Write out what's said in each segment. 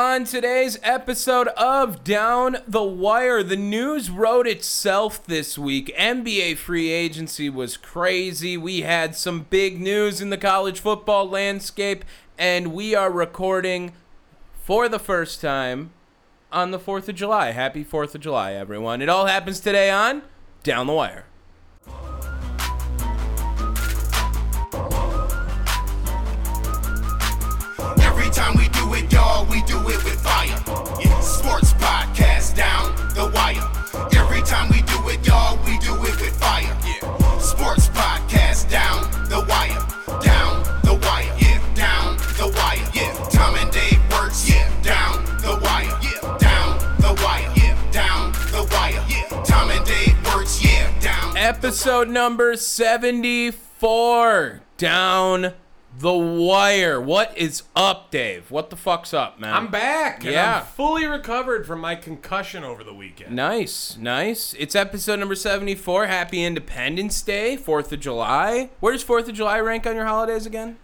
On today's episode of Down the Wire, the news wrote itself this week. NBA free agency was crazy. We had some big news in the college football landscape, and we are recording for the first time on the 4th of July. Happy 4th of July, everyone. It all happens today on Down the Wire. It with fire. Yeah, sports podcast down the wire. Every time we do it, y'all, we do it with fire. Yeah, sports podcast down the wire. Down the wire. Yeah, down the wire. Yeah, Tom and Dave works. Yeah, down the wire. Yeah, down the wire. Yeah, down the wire. Yeah, Tom and Dave works. Yeah, down. episode number 74 down the wire what is up dave what the fuck's up man I'm back. And Yeah. I'm fully recovered from my concussion over the weekend. nice nice it's episode number 74 happy independence day 4th of july where does 4th of july rank on your holidays again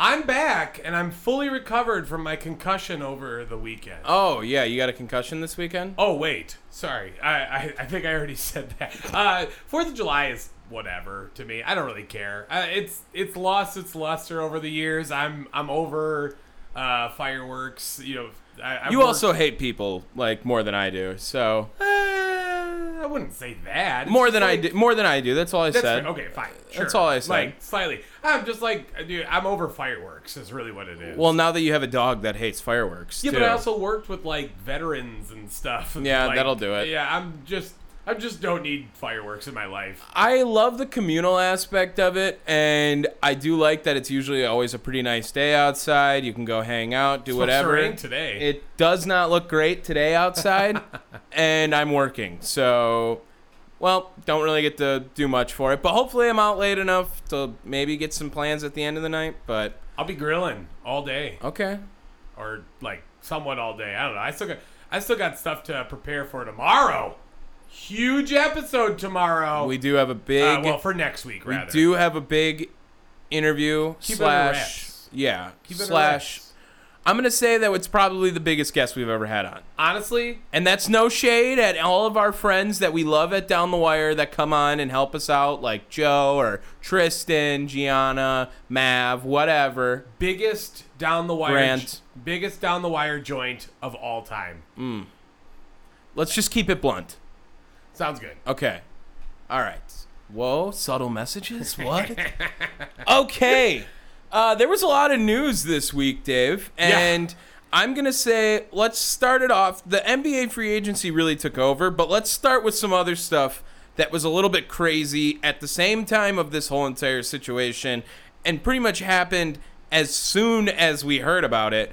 I'm back and I'm fully recovered from my concussion over the weekend. oh yeah you got a concussion this weekend Oh wait, sorry. I, I I think I already said that. Uh, Fourth of July is whatever to me. I don't really care. Uh, it's it's lost its luster over the years. I'm I'm over uh, fireworks. You know, I, you worked- also hate people like more than i do so Uh, I wouldn't say that. It's more than i do more than i do that's all i That's said fair. okay. Fine. Sure. That's all I said. Like slightly. I'm just like, dude. I'm over fireworks. Is really what it is. well now that you have a dog that hates fireworks yeah, too. but I also worked with like veterans and stuff. and, Yeah, like, that'll do it. Yeah, I'm just, I just don't need fireworks in my life. I love the communal aspect of it, and I do like that it's usually always a pretty nice day outside. You can go hang out, do to whatever. today. It does not look great today outside, and I'm working, so well, don't really get to do much for it. But hopefully, I'm out late enough to maybe get some plans at the end of the night. But I'll be grilling all day, okay, or like somewhat all day. I don't know. I still got, I still got stuff to prepare for tomorrow. Huge episode tomorrow. we do have a big. uh, well, for next week, rather. we do have a big interview Keep it slash yeah Keep slash. I'm gonna say that it's probably the biggest guest we've ever had on. Honestly, And that's no shade at all of our friends that we love at Down the Wire that come on and help us out, like Joe or Tristan, Gianna, Mav, whatever. biggest down the wire, Grant. biggest down the wire joint of all time. Let's just keep it blunt. Sounds good. Okay. All right. Whoa, subtle messages? What? okay. Uh, there was a lot of news this week, Dave. And I'm going to say, let's start it off. The NBA free agency really took over, but let's start with some other stuff that was a little bit crazy at the same time of this whole entire situation and pretty much happened as soon as we heard about it.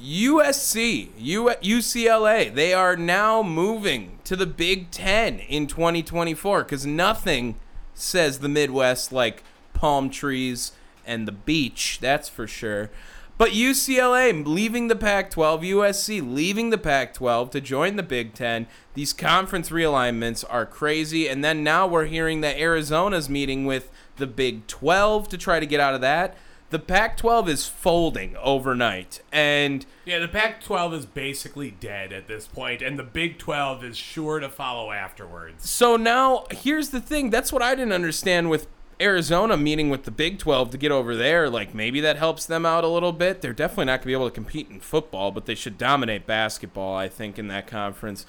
USC, U- UCLA, they are now moving to the Big Ten in 2024 because nothing says the Midwest like palm trees and the beach, that's for sure. But UCLA leaving the Pac 12, USC leaving the Pac 12 to join the Big Ten. These conference realignments are crazy. And then now we're hearing that Arizona's meeting with the Big 12 to try to get out of that. The Pac 12 is folding overnight. And Yeah, the Pac 12 is basically dead at this point, and the Big 12 is sure to follow afterwards. so now here's the thing that's what I didn't understand with Arizona meeting with the Big 12 to get over there. Like maybe that helps them out a little bit. They're definitely not going to be able to compete in football, but they should dominate basketball, I think, in that conference.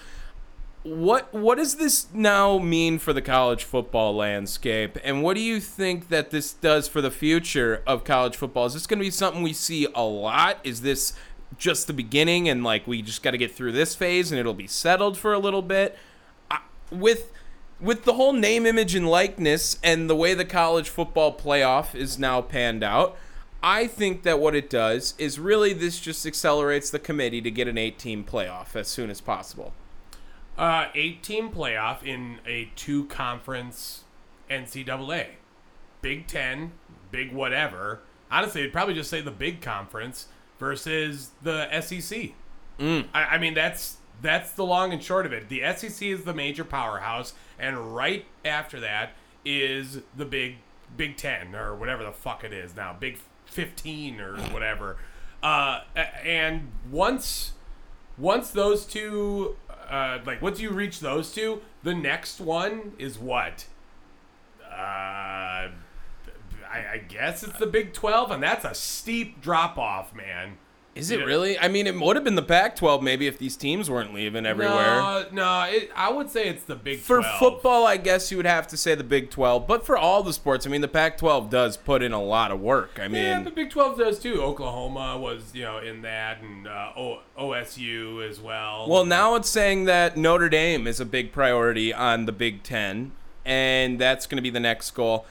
What what does this now mean for the college football landscape, and what do you think that this does for the future of college football? Is this going to be something we see a lot? Is this just the beginning, and like we just got to get through this phase, and it'll be settled for a little bit? I, with with the whole name, image, and likeness, and the way the college football playoff is now panned out, I think that what it does is really this just accelerates the committee to get an eight-team playoff as soon as possible. Uh, eight team playoff in a two conference NCAA. Big Ten, big whatever. Honestly, I'd probably just say the big conference versus the SEC. I, I mean, that's that's the long and short of it. The SEC is the major powerhouse, and right after that is the big Big Ten or whatever the fuck it is now, Big Fifteen or whatever. Uh, and once once those two, uh, like once you reach those two, the next one is what? Uh, I, I guess it's the Big Twelve, and that's a steep drop off, man. Is it Yeah. really? I mean, it would have been the Pac-12 maybe if these teams weren't leaving everywhere. No, no, it, I would say it's the Big For 12. football, I guess you would have to say the Big 12, but for all the sports, I mean, the Pac-12 does put in a lot of work. I mean, Yeah, the Big 12 does too. Oklahoma was, you know, in that, and uh, o- OSU as well. Well, now it's saying that Notre Dame is a big priority on the Big Ten, and that's going to be the next goal.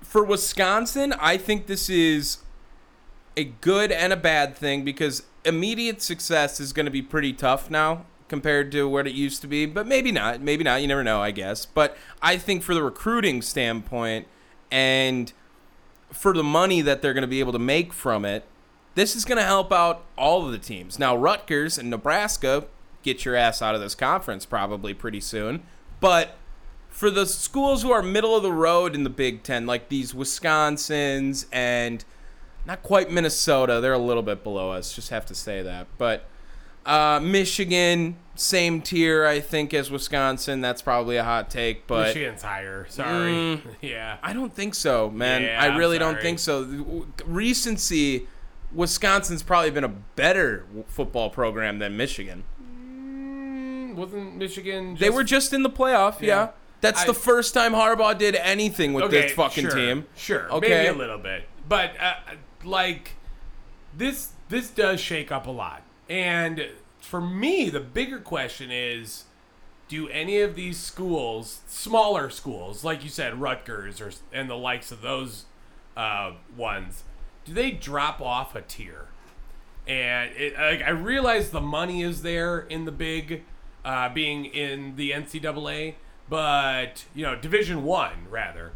For Wisconsin, I think this is a good and a bad thing because immediate success is going to be pretty tough now compared to what it used to be, but maybe not. Maybe not. You never know, I guess. But I think for the recruiting standpoint and for the money that they're going to be able to make from it, this is going to help out all of the teams. Now, Rutgers and Nebraska get your ass out of this conference probably pretty soon. But for the schools who are middle of the road in the Big Ten, like these Wisconsins and not quite Minnesota, they're a little bit below us. Just have to say that. But uh, Michigan, same tier, I think, as Wisconsin. That's probably a hot take, but Michigan's higher. Sorry. Mm. yeah. I don't think so, man. Yeah, I really don't think so. Recency, Wisconsin's probably been a better football program than Michigan. Mm, wasn't Michigan? Just, They were just in the playoff, yeah. Yeah. That's I- the first time Harbaugh did anything with okay, this fucking sure, team. Sure. Okay. Maybe a little bit, but uh, like this. This does shake up a lot, and for me, the bigger question is. Do any of these schools, smaller schools, like you said, Rutgers or and the likes of those uh, ones, do they drop off a tier? and it, like, I realize the money is there in the big, uh, being in the NCAA, but you know, Division One rather.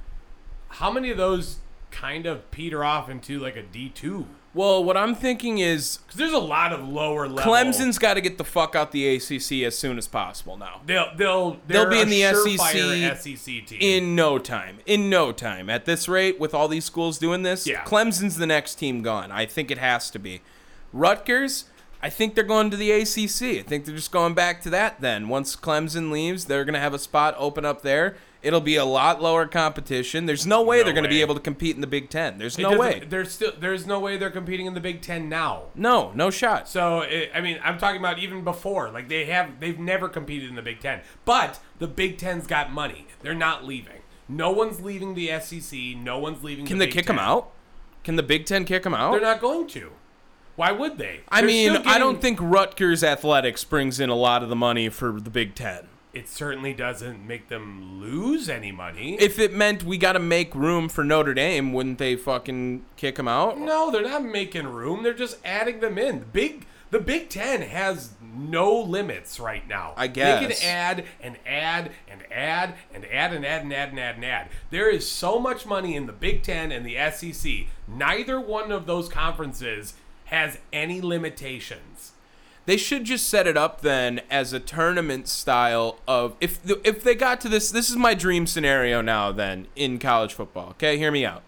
How many of those kind of peter off into like a D two? Well, what I'm thinking is Because there's a lot of lower level. Clemson's got to get the fuck out the ACC as soon as possible now. They'll they'll They'll be in the SEC SEC team. In no time. In no time. At this rate, with all these schools doing this, Yeah. Clemson's the next team gone. I think it has to be. Rutgers, I think they're going to the ACC. I think they're just going back to that then. Once Clemson leaves, they're going to have a spot open up there. It'll be a lot lower competition. There's no way No they're going to be able to compete in the Big Ten. There's It no way. There's still there's no way they're competing in the Big Ten now. No, no shot. So it, I mean, I'm talking about even before. Like they have, they've never competed in the Big Ten. But the Big Ten's got money. They're not leaving. No one's leaving the SEC. No one's leaving. Can the they Big kick Ten. them out? Can the Big Ten kick them out? They're not going to. Why would they? I They're mean, still I don't think Rutgers athletics brings in a lot of the money for the Big Ten. It certainly doesn't make them lose any money. If it meant we got to make room for Notre Dame, wouldn't they fucking kick them out? no, they're not making room. They're just adding them in. The big, the Big Ten has no limits right now. I guess. they can add and add and add and add and add and add and add and add. There is so much money in the Big Ten and the SEC. Neither one of those conferences has any limitations. They should just set it up then as a tournament style of if if they got to this. This is my dream scenario now. Then in college football, okay, hear me out.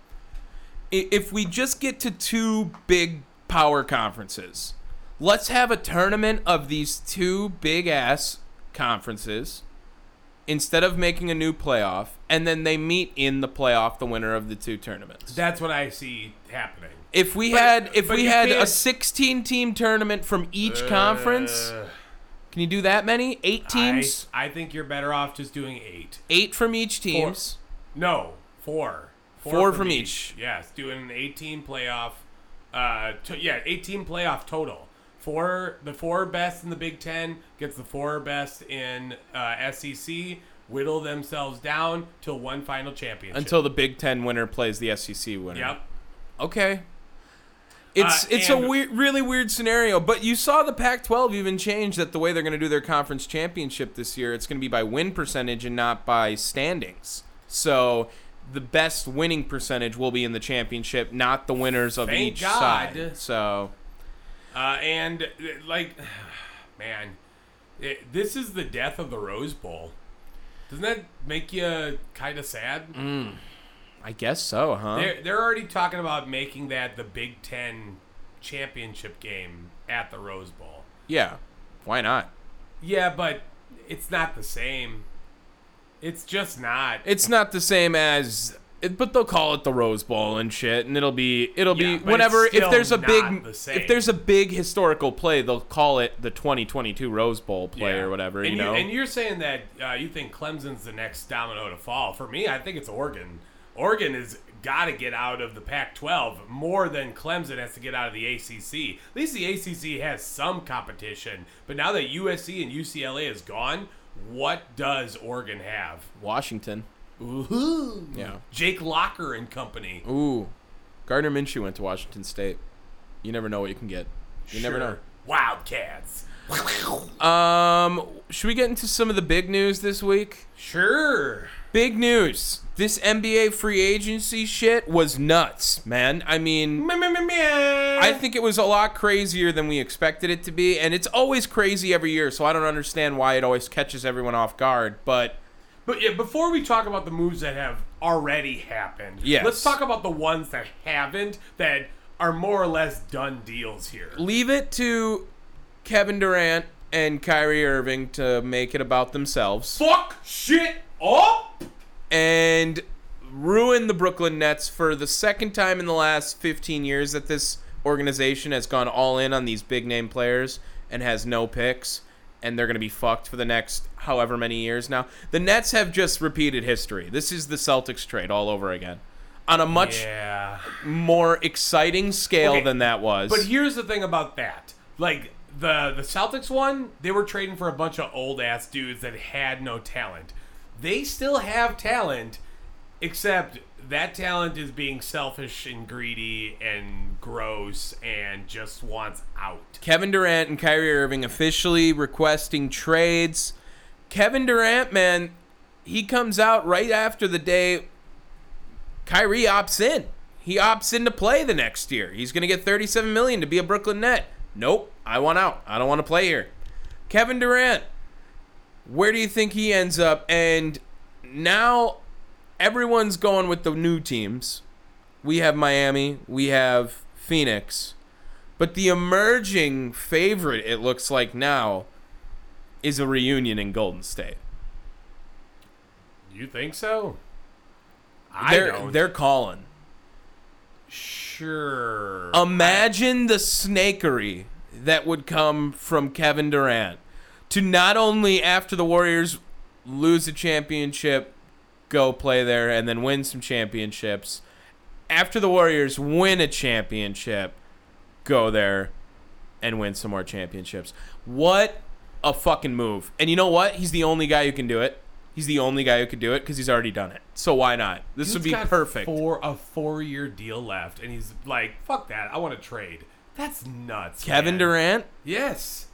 If we just get to two big power conferences, let's have a tournament of these two big ass conferences instead of making a new playoff, and then they meet in the playoff, the winner of the two tournaments. That's what I see happening. If we But- had if we had a can't- 16 team tournament from each conference, Uh, can you do that many? 8 teams? I, I think you're better off just doing eight. 8 from each teams. No, four. Four from each. Yes, doing an 18 playoff. Uh, to, yeah, 18 playoff total. Four, the four best in the Big Ten gets the four best in uh, SEC. Whittle themselves down till one final championship. Until the Big 10 winner plays the SEC winner. yep. Okay. It's Uh, it's a and- weird, really weird scenario, but you saw the Pac-12 even change that the way they're going to do their conference championship this year. It's going to be by win percentage and not by standings. So the best winning percentage will be in the championship, not the winners of each God. side. So Uh, and uh, like, man, it, this is the death of the Rose Bowl. Doesn't that make you kind of sad? I guess so, huh? They're they're already talking about making that the Big Ten championship game at the Rose Bowl. Yeah. Why not? Yeah, but it's not the same. It's just not. It's not the same as but they'll call it the Rose Bowl and shit, and it'll be it'll Yeah, be whatever. If there's a big the if there's a big historical play, they'll call it the 2022 Rose Bowl play Yeah. or whatever. And you know, and you're saying that uh, you think Clemson's the next domino to fall. For me, I think it's Oregon. Oregon has got to get out of the Pac-12 more than Clemson has to get out of the ACC. At least the ACC has some competition. But now that USC and UCLA is gone, what does Oregon have? Washington. Ooh. Yeah. Jake Locker and company. Ooh, Gardner Minshew went to Washington State. You never know what you can get. You never know. Wildcats. Um, should we get into some of the big news this week? Sure. Big news. This NBA free agency shit was nuts, man. I mean, I think it was a lot crazier than we expected it to be, and it's always crazy every year, so I don't understand why it always catches everyone off guard. But But yeah, before we talk about the moves that have already happened, Yes. let's talk about the ones that haven't that are more or less done deals here. leave it to Kevin Durant and Kyrie Irving to make it about themselves Fuck shit up. and ruin the Brooklyn Nets for the second time in the last 15 years that this organization has gone all in on these big name players and has no picks and they're going to be fucked for the next however many years now. The Nets have just repeated history. This is the Celtics trade all over again. On a much Yeah. more exciting scale Okay, than that was. But here's the thing about that. Like the the Celtics one, they were trading for a bunch of old ass dudes that had no talent. They still have talent, except that talent is being selfish and greedy and gross and just wants out. Kevin Durant and Kyrie Irving officially requesting trades. Kevin Durant, man, he comes out right after the day Kyrie opts in. He opts in to play the next year. He's going to get 37 million to be a Brooklyn Net. Nope, I want out. I don't want to play here. Kevin Durant, where do you think he ends up? And now everyone's going with the new teams. We have Miami, we have Phoenix. But the emerging favorite, it looks like now, is a reunion in Golden State. You think so? I they're, don't. They're calling. sure. Imagine the snakery that would come from Kevin Durant to not only after the Warriors lose a championship, go play there and then win some championships. After the Warriors win a championship, go there and win some more championships. What a fucking move. And you know what? He's the only guy who can do it. He's the only guy who could do it because he's already done it. So why not? This would be perfect. For a four-year deal left, and he's like, "Fuck that! I want to trade." That's nuts. Kevin man. Durant, Yes,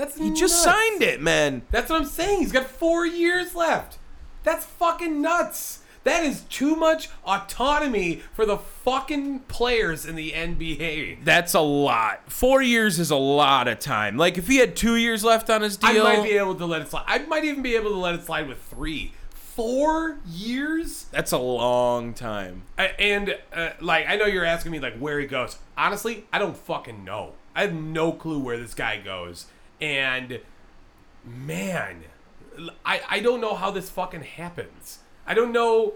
that's he just signed it, man. That's what I'm saying. He's got four years left. That's fucking nuts. That is too much autonomy for the fucking players in the NBA. That's a lot. Four years is a lot of time. Like if he had two years left on his deal, I might be able to let it slide. I might even be able to let it slide with three. Four years? that's a long time. I- And uh, like, I know you're asking me like where he goes. Honestly, I don't fucking know. I have no clue where this guy goes. And man, I I don't know how this fucking happens. I don't know,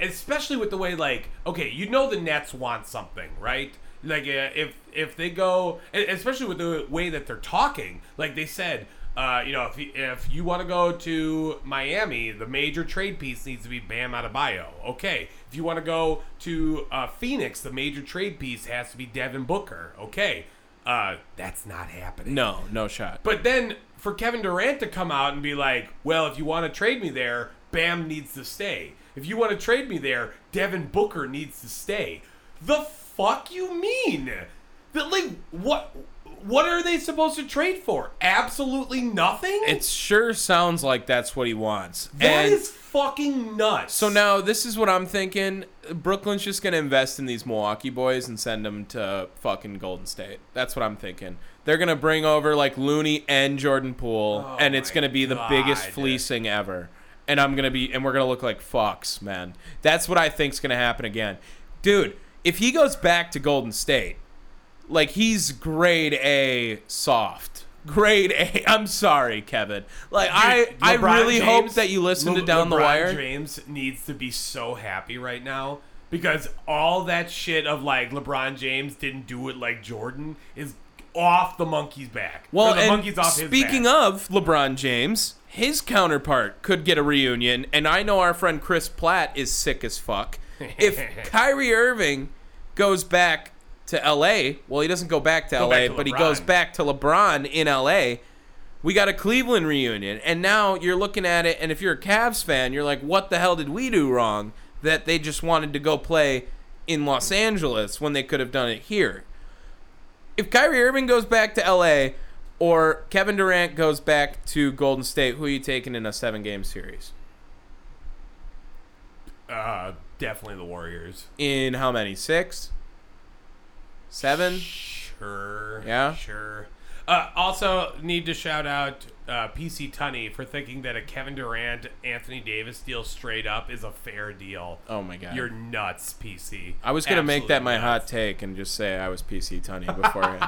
especially with the way like okay, you know the Nets want something, right? Like uh, if if they go, especially with the way that they're talking, like they said. Uh, you know, if if you want to go to Miami, the major trade piece needs to be Bam Adebayo. Okay. If you want to go to uh, Phoenix, the major trade piece has to be Devin Booker. Okay. Uh, that's not happening. No, no shot. But then for Kevin Durant to come out and be like, well, if you want to trade me there, Bam needs to stay. If you want to trade me there, Devin Booker needs to stay. The fuck you mean? That like what what are they supposed to trade for? Absolutely nothing? it sure sounds like that's what he wants. That and is fucking nuts. so now this is what I'm thinking. Brooklyn's just gonna invest in these Milwaukee boys and send them to fucking Golden State. That's what I'm thinking. They're gonna bring over like Looney and Jordan Poole, Oh and it's gonna be the biggest fleecing ever. And I'm gonna be, and we're gonna look like fucks, man. That's what I think's gonna happen again, dude. If he goes back to Golden State, Like he's grade A soft. Grade A. I'm sorry, Kevin. Like I, Dude, I LeBron really hope that you listen to Le- Down the wire. LeBron James needs to be so happy right now because all that shit of like LeBron James didn't do it like Jordan is off the monkey's back. Well, the and monkey's off his speaking of LeBron James, his counterpart could get a reunion, and I know our friend Chris Platt is sick as fuck. If Kyrie Irving goes back to LA, well, he doesn't go back to Go LA, back to but he goes back to LeBron in LA. We got a Cleveland reunion, and now you're looking at it, and if you're a Cavs fan, you're like, what the hell did we do wrong that they just wanted to go play in Los Angeles when they could have done it here? if Kyrie Irving goes back to LA or Kevin Durant goes back to Golden State, who are you taking in a seven game series? uh, definitely the Warriors. In how many? Six? Seven? Sure. Yeah? Sure. Uh, also, need to shout out uh, PC Tunney for thinking that a Kevin Durant Anthony Davis deal straight up is a fair deal. Oh my god. You're nuts, PC. I was gonna make that Absolutely my hot take and just say I was PC Tunney beforehand.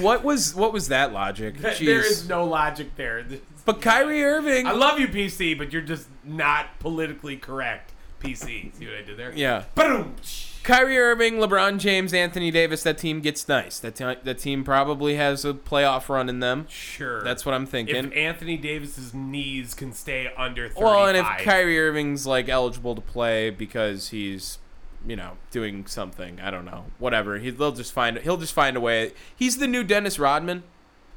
what was what was that logic? Th- There is no logic there. But Kyrie Irving I love you, PC, but you're just not politically correct, PC. See what I did there? Yeah. Boom. Kyrie Irving, LeBron James, Anthony Davis, that team gets nice. That, te- that team probably has a playoff run in them. Sure. That's what I'm thinking. If Anthony Davis's knees can stay under 35. Well, and if Kyrie Irving's like eligible to play because he's, you know, doing something, I don't know, whatever. He, they'll just find he'll just find a way. He's the new Dennis Rodman,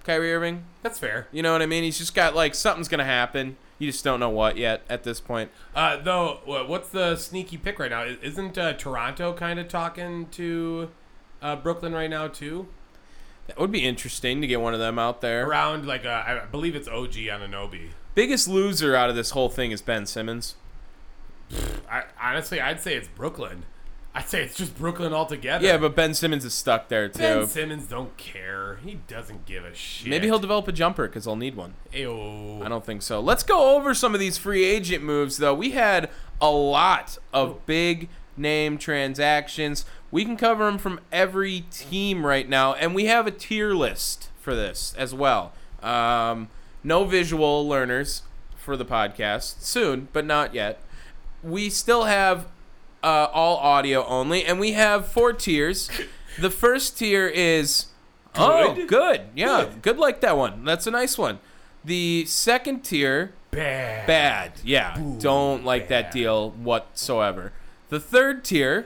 Kyrie Irving. That's fair. You know what I mean? He's just got like something's gonna happen. You just don't know what yet at this point. Uh, though, what's the sneaky pick right now? Isn't uh, Toronto kind of talking to uh, Brooklyn right now too? That would be interesting to get one of them out there. Around like uh, I believe it's OG Anunoby. Biggest loser out of this whole thing is Ben Simmons. I, honestly, I'd say it's Brooklyn. I'd say it's just Brooklyn altogether. Yeah, but Ben Simmons is stuck there too. Ben Simmons don't care. He doesn't give a shit. Maybe he'll develop a jumper because they'll need one. Ayo. I don't think so. Let's go over some of these free agent moves, though. We had a lot of big name transactions. We can cover them from every team right now, and we have a tier list for this as well. Um, no visual learners for the podcast soon, but not yet. We still have uh, all audio only, and we have four tiers. The first tier is oh, Good? good, yeah, Good. good like that one. That's a nice one. The second tier, bad. bad, yeah, don't like that deal whatsoever. The third tier,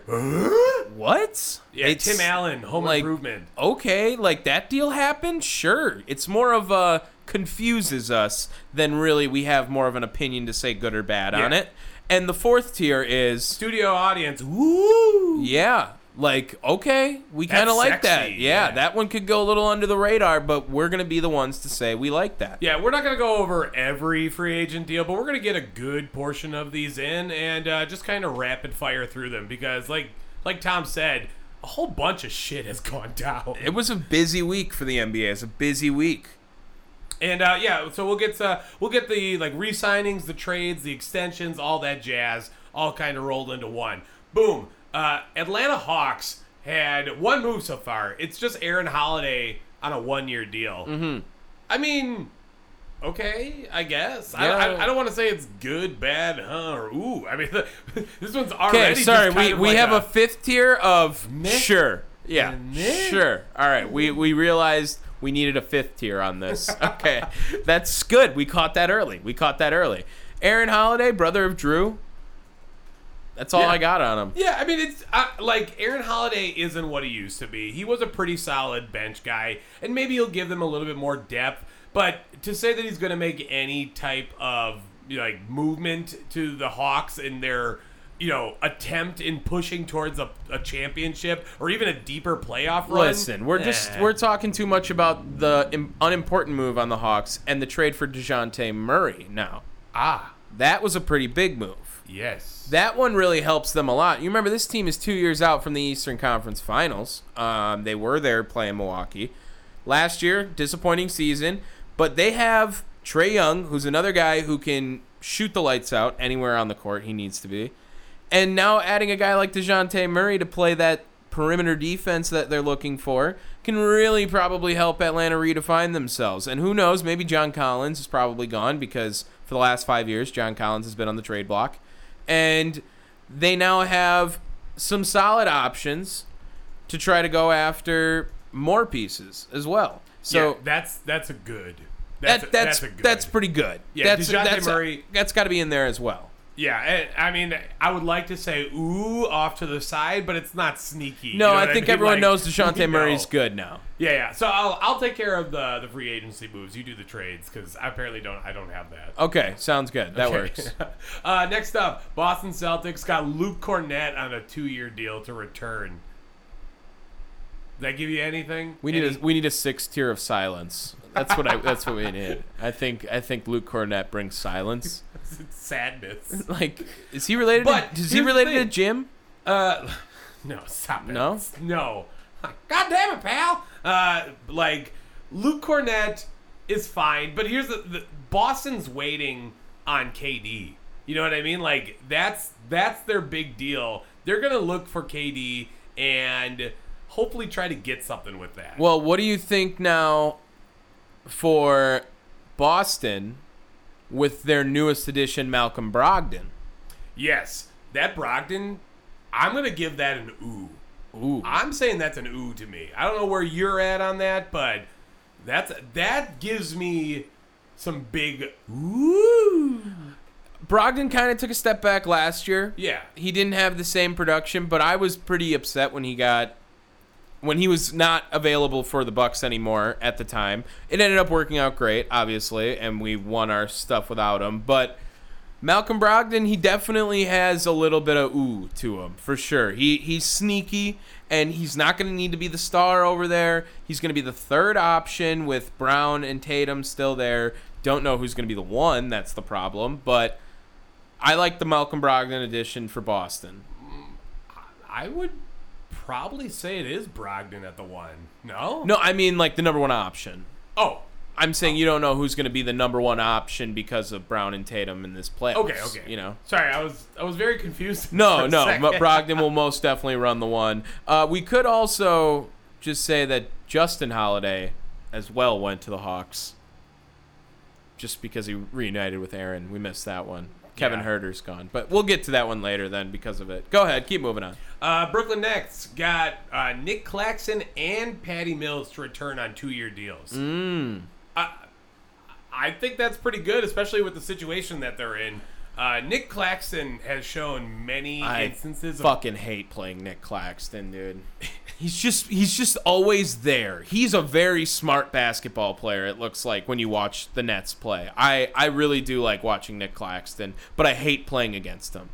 what? Yeah, It's- Tim Allen, Home like- Improvement. okay, like that deal happened, sure. It's more of a confuses us than really we have more of an opinion to say good or bad on it. And the fourth tier is Studio audience. Woo! yeah, like okay, we kind of like that. Yeah, yeah. that one could go a little under the radar, but we're gonna be the ones to say we like that. Yeah, we're not going to go over every free agent deal, but we're going to get a good portion of these in and uh, just kind of rapid fire through them because, like, like Tom said, a whole bunch of shit has gone down. It was a busy week for the NBA. It's a busy week. And uh, yeah, so we'll get uh, we'll get the like re-signings, the trades, the extensions, all that jazz, all kind of rolled into one. Boom. Uh, Atlanta Hawks had one move so far. It's just Aaron Holiday on a one-year deal. Mm-hmm. I mean, okay, I guess. I, Yeah. I, I don't want to say it's good, bad, huh, or ooh. I mean, this one's already. Okay, sorry. We, we like have a, fifth tier of Meh? sure. Yeah, Meh? sure. All right. We we realized we needed a fifth tier on this. Okay, that's good. We caught that early. We caught that early. Aaron Holiday, brother of Jrue. That's all Yeah. I got on him. Yeah, I mean it's uh, like Aaron Holiday isn't what he used to be. He was a pretty solid bench guy, and maybe he'll give them a little bit more depth. But to say that he's going to make any type of like movement to the Hawks in their you know attempt in pushing towards a, a championship or even a deeper playoff run. Listen, we're just eh. we're talking too much about the Im- unimportant move on the Hawks and the trade for Dejounte Murray. Now, ah that was a pretty big move. yes That one really helps them a lot. You remember this team is two years out from the Eastern Conference Finals. Um, they were there playing Milwaukee last year. Disappointing season, but they have Trae Young, who's another guy who can shoot the lights out anywhere on the court he needs to be, and now adding a guy like Dejounte Murray to play that perimeter defense that they're looking for can really probably help Atlanta redefine themselves. And who knows, maybe John Collins is probably gone because for the last five years, John Collins has been on the trade block. And they now have some solid options to try to go after more pieces as well. So yeah, that's that's a good. That's that, a, that's that's a good. that's pretty good. Yeah, that's DeJounte that's Murray- that's got to be in there as well. Yeah, and, I mean, I would like to say ooh off to the side, but it's not sneaky. You No, know I think mean? everyone Like, knows Dejounte know. Murray's good now. Yeah, yeah. So I'll I'll take care of the the free agency moves. You do the trades because I apparently don't I don't have that. Okay, sounds good. That Okay. works. uh, next up, Boston Celtics got Luke Kornet on a two-year deal to return. Did that give you anything? We need a we need a six tier of silence. That's what I that's what we need. I think I think Luke Kornet brings silence. sadness. Like, is he related? But to, is he related to. Jim? Uh, no, stop it. No? no. God damn it, pal. Uh, like Luke Kornet is fine, but here's the, the Boston's waiting on KD. You know what I mean? Like that's that's their big deal. They're gonna look for KD and hopefully try to get something with that. Well, what do you think now for Boston with their newest addition, Malcolm Brogdon? yes, that Brogdon. I'm gonna give that an ooh. Ooh, I'm saying that's an ooh to me. I don't know where you're at on that, but that's that gives me some big ooh. Brogdon kind of took a step back last year. Yeah. he didn't have the same production, but I was pretty upset when he got when he was not available for the Bucks anymore at the time. It ended up working out great, obviously, and we won our stuff without him. But Malcolm Brogdon, he definitely has a little bit of ooh to him for sure. He he's sneaky and he's not going to need to be the star over there. He's going to be the third option with Brown and Tatum still there. Don't know who's going to be the one. That's the problem, but I like the Malcolm Brogdon addition for Boston. I would probably say it is Brogdon at the one. No? No, I mean like the number one option. Oh. I'm saying you don't know who's going to be the number one option because of Brown and Tatum in this playoffs. Okay, okay. You know. Sorry, I was I was very confused. No, no. Brogdon will most definitely run the one. Uh, we could also just say that Justin Holiday as well went to the Hawks. Just because he reunited with Aaron, we missed that one. Kevin Yeah. Huerter's gone, but we'll get to that one later then because of it. Go ahead, keep moving on. Uh, Brooklyn Nets got uh, Nick Claxton and Patty Mills to return on two-year deals. Mm. I think that's pretty good, especially with the situation that they're in. Uh, Nick Claxton has shown many I instances of fucking hate playing Nick Claxton, dude. He's just he's just always there. He's a very smart basketball player. It looks like when you watch the Nets play. I I really do like watching Nick Claxton, but I hate playing against him.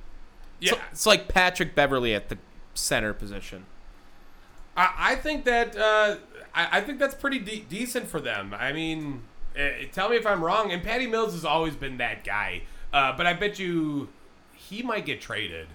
yeah. It's, it's like Patrick Beverley at the center position. I, I think that uh, I, I think that's pretty de- decent for them. I mean, uh, tell me if I'm wrong. And Patty Mills has always been that guy, uh, but I bet you he might get traded.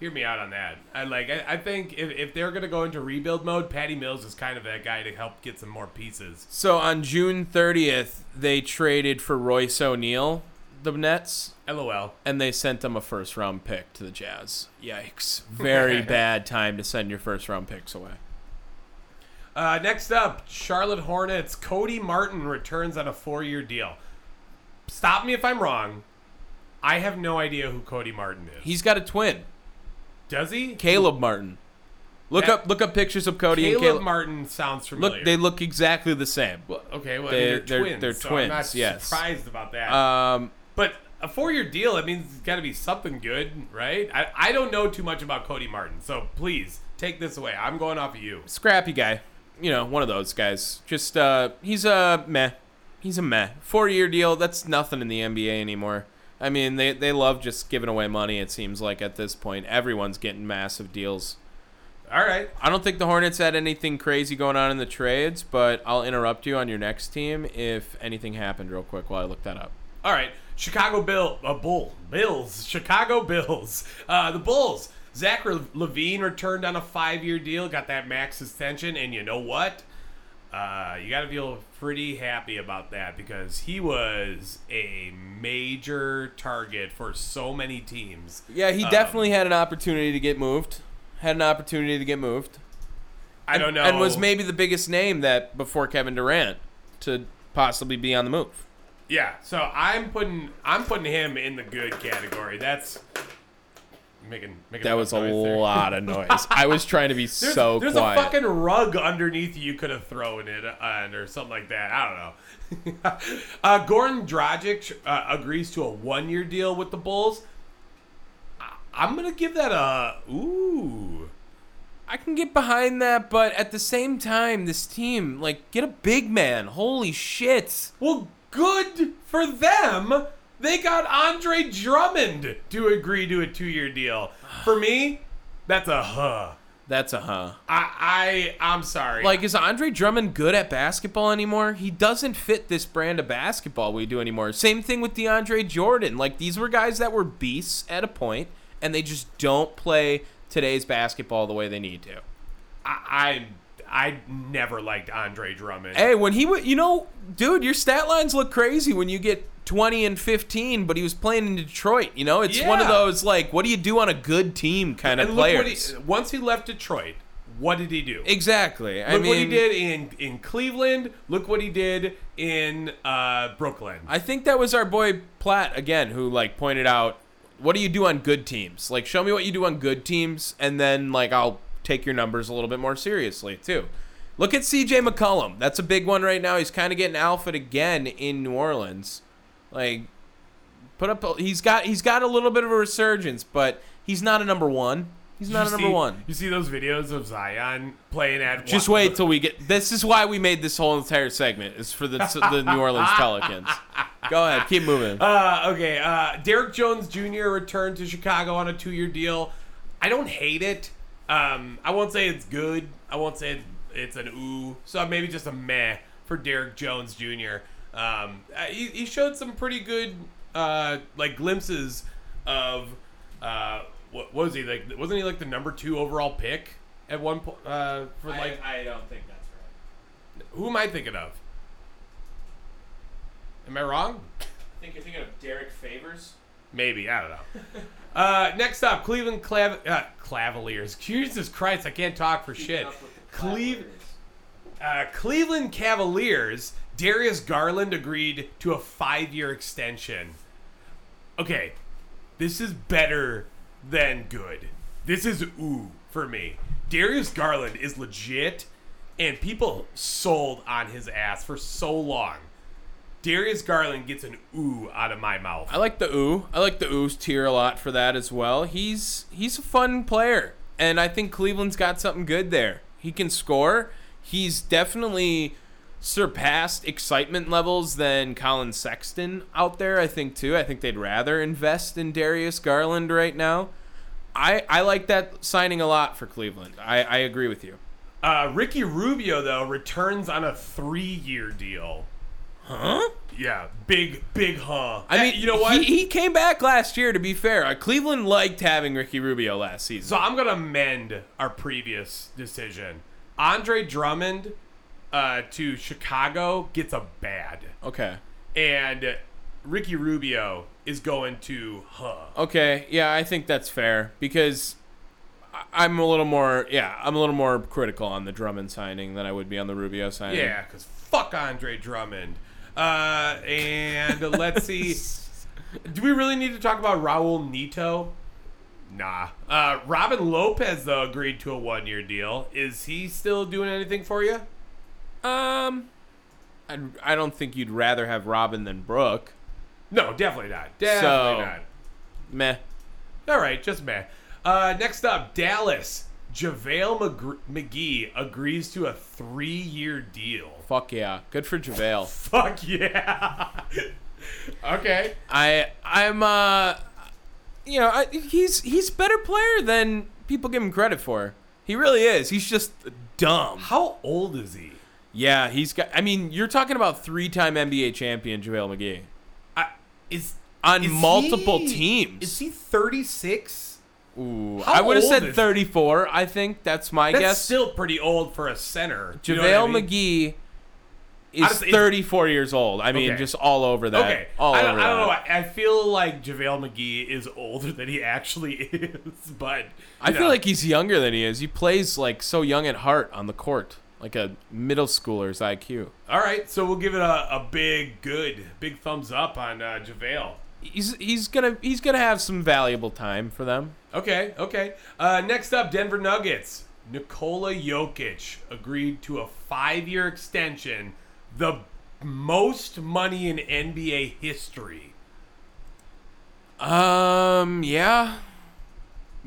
Hear me out on that. I like. I, I think if, if they're gonna go into rebuild mode, Patty Mills is kind of that guy to help get some more pieces. So on June 30th, they traded for Royce O'Neale, the Nets, LOL. and they sent them a first round pick to the Jazz. Yikes. Very bad time to send your first round picks away. Uh, next up, Charlotte Hornets. Cody Martin returns on a four-year deal. Stop me if I'm wrong. I have no idea who Cody Martin is. He's got a twin. Does he? Caleb Martin. Look That- up look up pictures of Cody Caleb, and Caleb. Martin sounds familiar. look, they look exactly the same. Well, okay, well, I They're- mean, they're, they're- twins. they're so I'm not twins, yes. surprised about that. Um, but a four-year deal, that means it's got to be something good, right? I, I don't know too much about Cody Martin, so please take this away. I'm going off of you. scrappy guy. You know, one of those guys. Just uh, he's a meh. He's a meh. Four year deal. That's nothing in the NBA anymore. I mean, they they love just giving away money. It seems like at this point, everyone's getting massive deals. All right. I don't think the Hornets had anything crazy going on in the trades, but I'll interrupt you on your next team if anything happened real quick while I look that up. All right, Chicago Bill, uh, Bull, Bills, Chicago Bills, uh, the Bulls. Zach LaVine returned on a five-year deal, got that max extension, and you know what? Uh, you got to feel pretty happy about that because he was a major target for so many teams. Yeah, he Um, definitely had an opportunity to get moved. had an opportunity to get moved. I don't know. And was maybe the biggest name that before Kevin Durant to possibly be on the move. Yeah, so I'm putting I'm putting him in the good category. That's making making That was a noise there. lot of noise. I was trying to be There's, so there's quiet. a fucking rug underneath you could have thrown it on or something like that. I don't know. uh, Goran Dragic uh, agrees to a one-year deal with the Bulls. I- I'm gonna give that a ooh. I can get behind that, but at the same time, this team, like, get a big man. Holy shit. Well, good for them. They got Andre Drummond to agree to a two-year deal. For me, that's a huh. That's a huh. I, I I'm sorry. Like, is Andre Drummond good at basketball anymore? He doesn't fit this brand of basketball we do anymore. Same thing with DeAndre Jordan. Like, these were guys that were beasts at a point, and they just don't play today's basketball the way they need to. I, I I never liked Andre Drummond. Hey, when he would, you know, dude, your stat lines look crazy when you get 20 and 15, but he was playing in Detroit. You know, it's one of Yeah. those, like, what do you do on a good team kind of and look what players. he, once he left Detroit, what did he do? exactly. I Look mean, what he did in in Cleveland. Look what he did in uh, Brooklyn. I think that was our boy Platt again who like pointed out what do you do on good teams? Like show me what you do on good teams and then like I'll take your numbers a little bit more seriously too. Look at CJ McCollum. That's a big one right now. He's kind of getting alpha again in New Orleans. Like put up a, he's got he's got a little bit of a resurgence, but he's not a number 1. He's not a number see- 1. You see those videos of Zion playing at Just wa- wait till we get. This is why we made this whole entire segment. Is for the the New Orleans Pelicans. Go ahead, keep moving. Uh, okay, uh, Derrick Jones Jr. returned to Chicago on a two-year deal. I don't hate it. Um, I won't say it's good. I won't say it's, it's an ooh. So maybe just a meh for Derrick Jones Jr. Um, uh, he, he showed some pretty good uh, like glimpses of uh, what, what was he like? Wasn't he like the number two overall pick at one point? Uh, for like I don't think that's right. who am I thinking of? Am I wrong? I think you're thinking of Derrick Favors. Maybe I don't know. Uh, next up, Cleveland Clav- uh, Cavaliers. Jesus Christ, I can't talk for shit. Cleve- uh, Cleveland Cavaliers. Darius Garland agreed to a five-year extension. Okay, this is better than good. This is ooh for me. Darius Garland is legit, and people sold on his ass for so long. Darius Garland gets an ooh out of my mouth. I like the ooh. I like the oohs tier a lot for that as well. He's he's a fun player, and I think Cleveland's got something good there. He can score. He's definitely surpassed excitement levels than Collin Sexton out there. I think too. I think they'd rather invest in Darius Garland right now. I I like that signing a lot for Cleveland. I I agree with you. Uh, Ricky Rubio though returns on a three-year deal. Huh? Yeah, big big huh. I mean, you know what? He, he came back last year. To be fair, uh, Cleveland liked having Ricky Rubio last season. so I'm gonna amend our previous decision. Andre Drummond uh, to Chicago gets a bad, okay. and Ricky Rubio is going to huh. Okay, yeah, I think that's fair because I'm a little more, yeah, I'm a little more critical on the Drummond signing than I would be on the Rubio signing. Yeah, because fuck Andre Drummond. Uh, and let's see. Do we really need to talk about Raul Neto? Nah. Uh, Robin Lopez though agreed to a one-year deal. Is he still doing anything for you? Um, I, I don't think you'd rather have Robin than Brooke. No, definitely not. Definitely So- not. Meh. All right, just man. Uh, next up, Dallas. JaVale McGee agrees to a three-year deal. Fuck yeah. Good for JaVale. Fuck yeah. okay. I I'm uh, you know, I, he's he's a better player than people give him credit for. He really is. He's just dumb. How old is he? Yeah, he's got. I mean, you're talking about three-time NBA champion JaVale McGee I, is on Is multiple he- teams. Is he 36? Ooh, How I would have said is he? 34. I think that's my That's guess. still pretty old for a center. You JaVale know I mean? McGee is Honestly, 34 years old. I mean, Okay. just all over that. Okay, all I don't, I don't know. I I feel like JaVale McGee is older than he actually is, but I you feel like he's younger than he is. He plays like so young at heart on the court, like a middle schooler's IQ. all right. So we'll give it a, a big, good, big thumbs up on uh, JaVale. He's he's gonna he's gonna have some valuable time for them. Okay, okay. Uh, next up, Denver Nuggets. Nikola Jokic agreed to a five-year extension, the most money in NBA history. Um, yeah,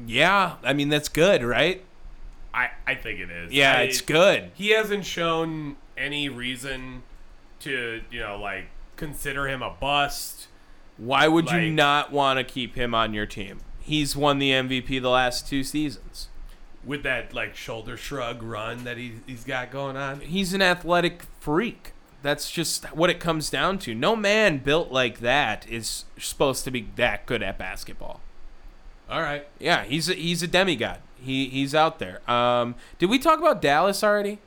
yeah. I mean, that's good, right? I, I think it is. Yeah, I- it's good. He hasn't shown any reason to, you know, like consider him a bust. Why would you not want to keep him on your team? He's won the MVP the last two seasons. with that like shoulder shrug run that he, he's got going on. He's an athletic freak. That's just what it comes down to. No man built like that is supposed to be that good at basketball. All right. Yeah, he's a, he's a demigod. He he's out there. Um, did we talk about Dallas already?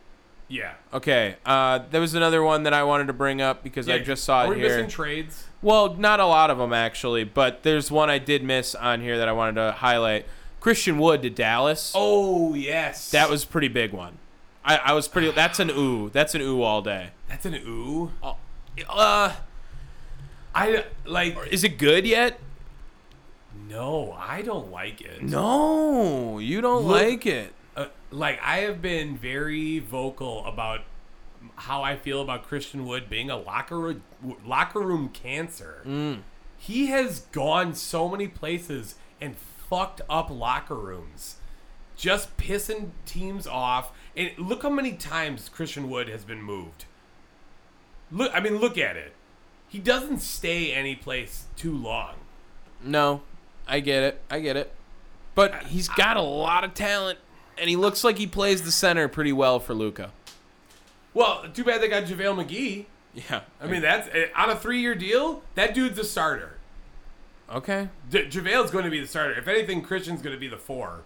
Yeah. Okay. Uh, there was another one that I wanted to bring up because I just saw Are it we here. missing trades? Well, not a lot of them actually, but there's one I did miss on here that I wanted to highlight. Christian Wood to Dallas. Oh yes. That was a pretty big one. I, I was pretty. That's an ooh. That's an ooh all day. that's an ooh. Uh, I like. is it good yet? No, I don't like it. No, you don't Look- like it. Uh, like I have been very vocal about how I feel about Christian Wood being a locker room, locker room cancer. Mm. He has gone so many places and fucked up locker rooms, just pissing teams off. And look how many times Christian Wood has been moved. Look, I mean, look at it. He doesn't stay any place too long. No, I get it. I get it. But he's got a lot of talent, and he looks like he plays the center pretty well for Luka. Well, too bad they got JaVale McGee. Yeah. I mean, that's eh, on a three-year deal. That dude's a starter. Okay. J- JaVale's going to be the starter. If anything, Christian's going to be the four.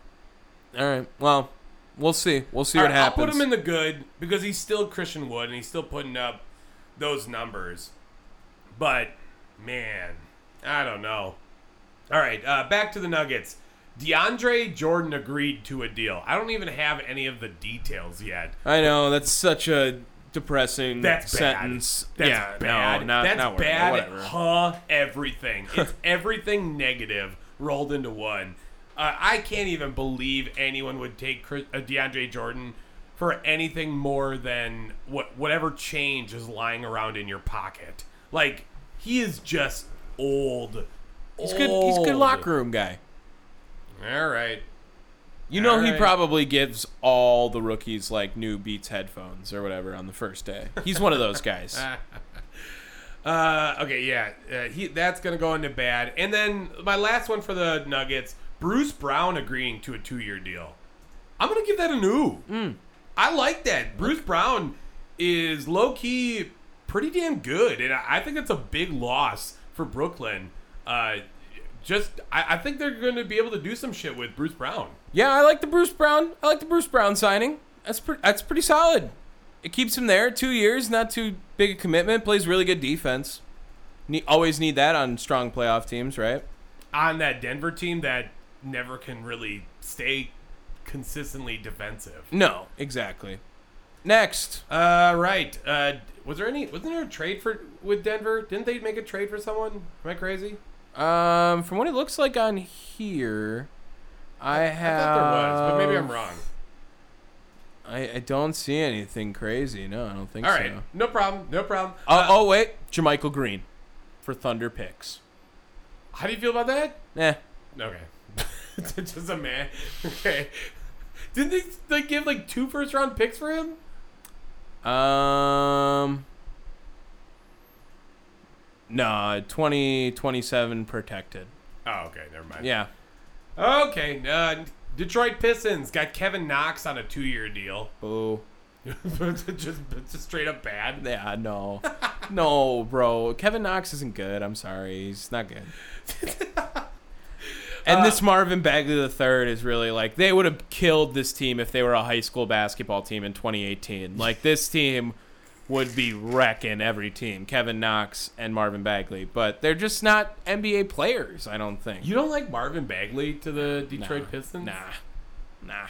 All right. Well, we'll see. We'll see All what right, I'll put him in the good because he's still Christian Wood and he's still putting up those numbers. But man, I don't know. All right, uh, back to the Nuggets. DeAndre Jordan agreed to a deal. I don't even have any of the details yet. I know that's such a depressing That's sentence. bad. That's yeah, bad. no, not, That's not bad. Whatever. Huh? Everything. It's everything negative rolled into one. Uh, I can't even believe anyone would take Chris, uh, DeAndre Jordan for anything more than what whatever change is lying around in your pocket. Like he is just old. He's good. He's a good locker room guy. All right. You know, he Alright. probably gives all the rookies like new Beats headphones or whatever on the first day. He's one of those guys. Uh, okay, yeah, uh, he that's gonna go into bad. And then my last one for the Nuggets: Bruce Brown agreeing to a two-year deal. I'm gonna give that a new. I like that. Bruce Brown is low key pretty damn good, and I I think it's a big loss for Brooklyn. Uh, just I, I think they're going to be able to do some shit with Bruce Brown. Yeah, I like the Bruce Brown. I like the Bruce Brown signing. That's pretty. That's pretty solid. It keeps him there two years, not too big a commitment. Plays really good defense. Ne- always need that on strong playoff teams, right? on that Denver team that never can really stay consistently defensive. No, exactly. Next, Uh, right. Uh, was there any? Wasn't there a trade for with Denver? Didn't they make a trade for someone? Am I crazy? Um, from what it looks like on here, I I have. thought there was, but maybe I'm wrong. I, I don't see anything crazy. No, I don't think All so. right, no problem, no problem. Oh, Uh, oh wait, JaMychal Green for Thunder picks. how do you feel about that? Eh, Okay, just a man. Okay, didn't they like give like two first round picks for him? Um. No, 20, 27 protected. Oh, okay, never mind. Yeah. Okay, uh, Detroit Pistons got Kevin Knox on a two year deal. Boo. just, just straight up bad. Yeah, no. no, bro. Kevin Knox isn't good. I'm sorry. He's not good. and this Marvin Bagley III is really like, they would have killed this team if they were a high school basketball team in 2018. Like, this team would be wrecking every team. Kevin Knox and Marvin Bagley, but they're just not NBA players. I don't think. You don't like Marvin Bagley to the Detroit Nah. Pistons? Nah, nah.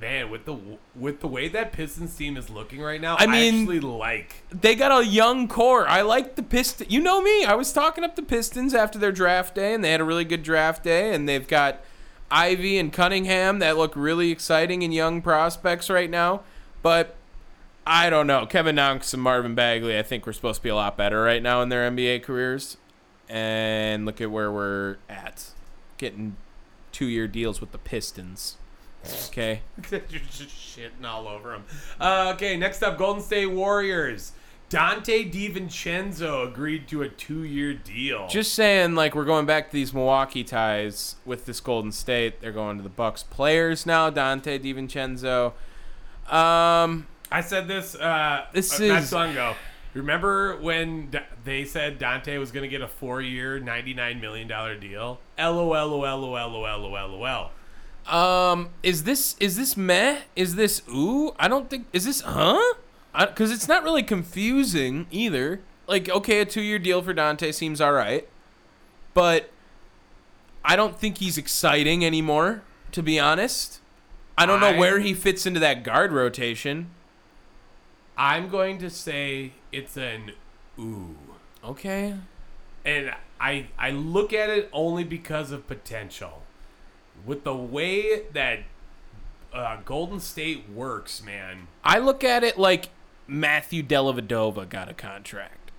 Man, with the with the way that Pistons team is looking right now, I I, mean- actually like. They got a young core. I like the Pistons. You know me. I was talking up the Pistons after their draft day, and they had a really good draft day. And they've got Ivey and Cunningham that look really exciting and young prospects right now. But I don't know. Kevin Knox and Marvin Bagley, I think we're supposed to be a lot better right now in their NBA careers. And look at where we're at, getting two-year deals with the Pistons. Okay. You're just shitting all over them. Uh, okay, next up, Golden State Warriors. Donte DiVincenzo agreed to a two-year deal. Just saying, like we're going back to these Milwaukee ties with this Golden State. They're going to the Bucks players now. Donte DiVincenzo. Um, I said this. Uh, This uh, not is- so long ago. Remember when D- they said Donte was going to get a four-year, ninety-nine million dollar deal? LOL, LOL, LOL, LOL, LOL, LOL. um, is this is this meh? Is this ooh? I don't think is this huh? Because it's not really confusing either. Like, okay, a two-year deal for Donte seems all right, but I don't think he's exciting anymore. To be honest, I don't know I- where he fits into that guard rotation. I'm going to say it's an ooh. Okay. and I I look at it only because of potential. With the way that uh, Golden State works, man. I look at it like Matthew Dellavedova got a contract.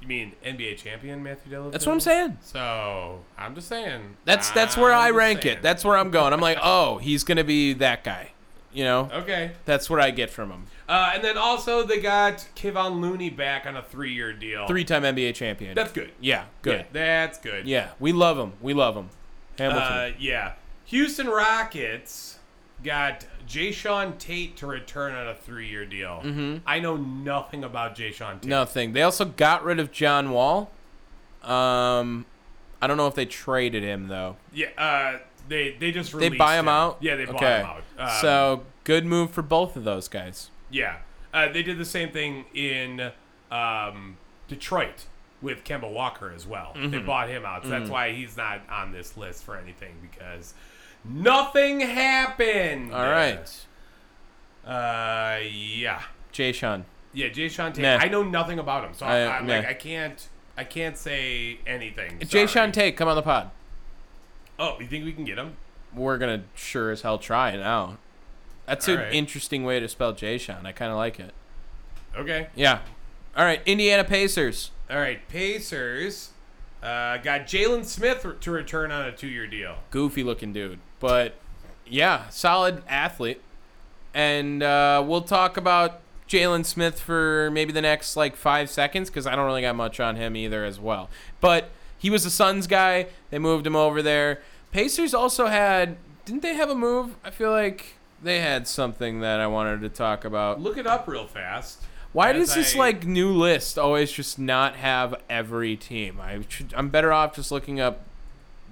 You mean NBA champion Matthew Dellavedova? That's what I'm saying. So I'm just saying. That's that's where I'm I rank saying. it. That's where I'm going. I'm like, oh, he's gonna be that guy. You know, okay. that's what I get from him. Uh, and then also they got Kevon Looney back on a three-year deal. Three-time NBA champion. That's good. yeah, good. Yeah, that's good. Yeah, we love him. We love him. Hamilton. Uh, yeah. Houston Rockets got Jae'Sean Tate to return on a three-year deal. Mm-hmm. I know nothing about Jae'Sean Tate. Nothing. They also got rid of John Wall. Um, I don't know if they traded him though. Yeah, uh, they they just They buy him out. Yeah, they bought okay. him out. Um, so good move for both of those guys. yeah, uh, they did the same thing in um, Detroit with Kemba Walker as well. They Mm-hmm. bought him out, so that's why he's not on this list for anything because nothing happened. All right, Uh, yeah, Jae'Sean. yeah. Jae'Sean Tate. Nah. I know nothing about him, so I- am like nah. I can't. I can't say anything. Jay Sorry. Sean Tate, come on the pod. Oh, you think we can get him? We're gonna sure as hell try it now. That's an Alright. interesting way to spell Jae'Sean. I kind of like it. Okay. Yeah. All right, Indiana Pacers. All right, Pacers uh, got Jalen Smith to return on a two-year deal. Goofy looking dude, but yeah, solid athlete. And uh, we'll talk about Jalen Smith for maybe the next like five seconds because I don't really got much on him either as well. But he was the Suns guy. They moved him over there. Pacers also had didn't they have a move? I feel like they had something that I wanted to talk about. Look it up real fast. Why does this I- like new list always just not have every team? I should, I'm better off just looking up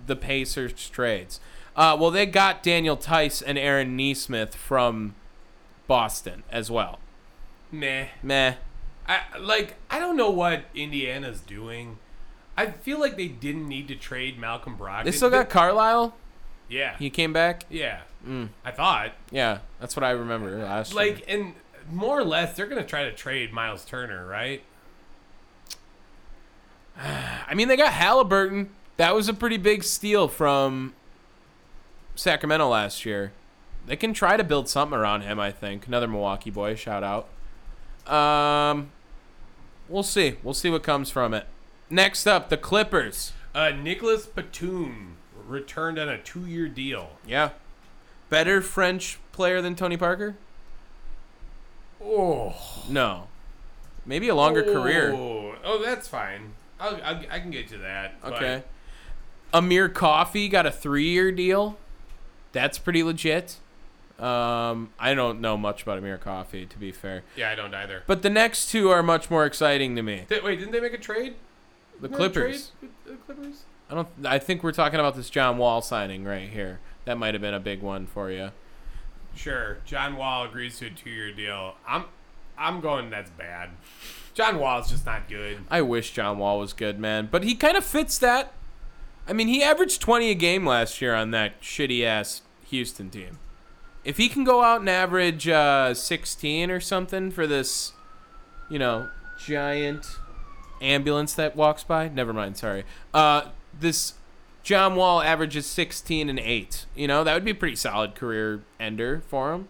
the Pacers trades. Uh, well, they got Daniel Theis and Aaron Nesmith from Boston as well. Meh. Meh. I like. I don't know what Indiana's doing. I feel like they didn't need to trade Malcolm Brogdon. They still got Carlisle. yeah, He came back. yeah. I thought Yeah, that's what I remember last year. like, and more or less, they're gonna try to trade Miles Turner, right? I mean, they got Haliburton. That was a pretty big steal from Sacramento last year. They can try to build something around him. I think another Milwaukee boy. Shout out. Um, we'll see. We'll see what comes from it. Next up, the Clippers. Uh, Nicholas Batum returned on a two-year deal. Yeah, better French player than Tony Parker. Oh, No, maybe a longer career. Oh, oh, that's fine. I'll, I'll, I can get to that. but- Okay. Amir Coffey got a three-year deal. That's pretty legit. Um, I don't know much about Amir Coffey, to be fair. Yeah, I don't either. But the next two are much more exciting to me. Th- wait, didn't they make a trade? The Clippers. The Clippers. I don't. I think we're talking about this John Wall signing right here. That might have been a big one for you. Sure. John Wall agrees to a two-year deal. I'm, I'm going. That's bad. John Wall's just not good. I wish John Wall was good, man, but he kind of fits that. I mean, he averaged 20 a game last year on that shitty ass Houston team. If he can go out and average uh, 16 or something for this, you know, giant ambulance that walks by, never mind, sorry. Uh, this John Wall averages 16 and 8. You know, that would be a pretty solid career ender for him.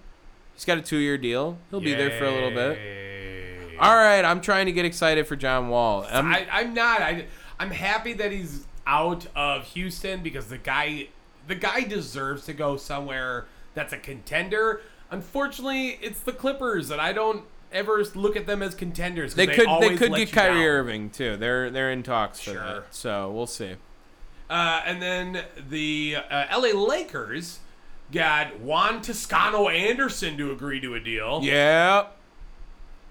He's got a two year deal. He'll be there for a little bit. All right, I'm trying to get excited for John Wall. I'm, I, I'm not. I, I'm happy that he's out of Houston because the guy, the guy deserves to go somewhere that's a contender. Unfortunately, it's the Clippers, and I don't ever look at them as contenders. they could they could get Kyrie down. Irving too. They're they're in talks for Sure. that. So we'll see. Uh, and then the uh, LA Lakers got Juan Toscano Anderson to agree to a deal. Yeah,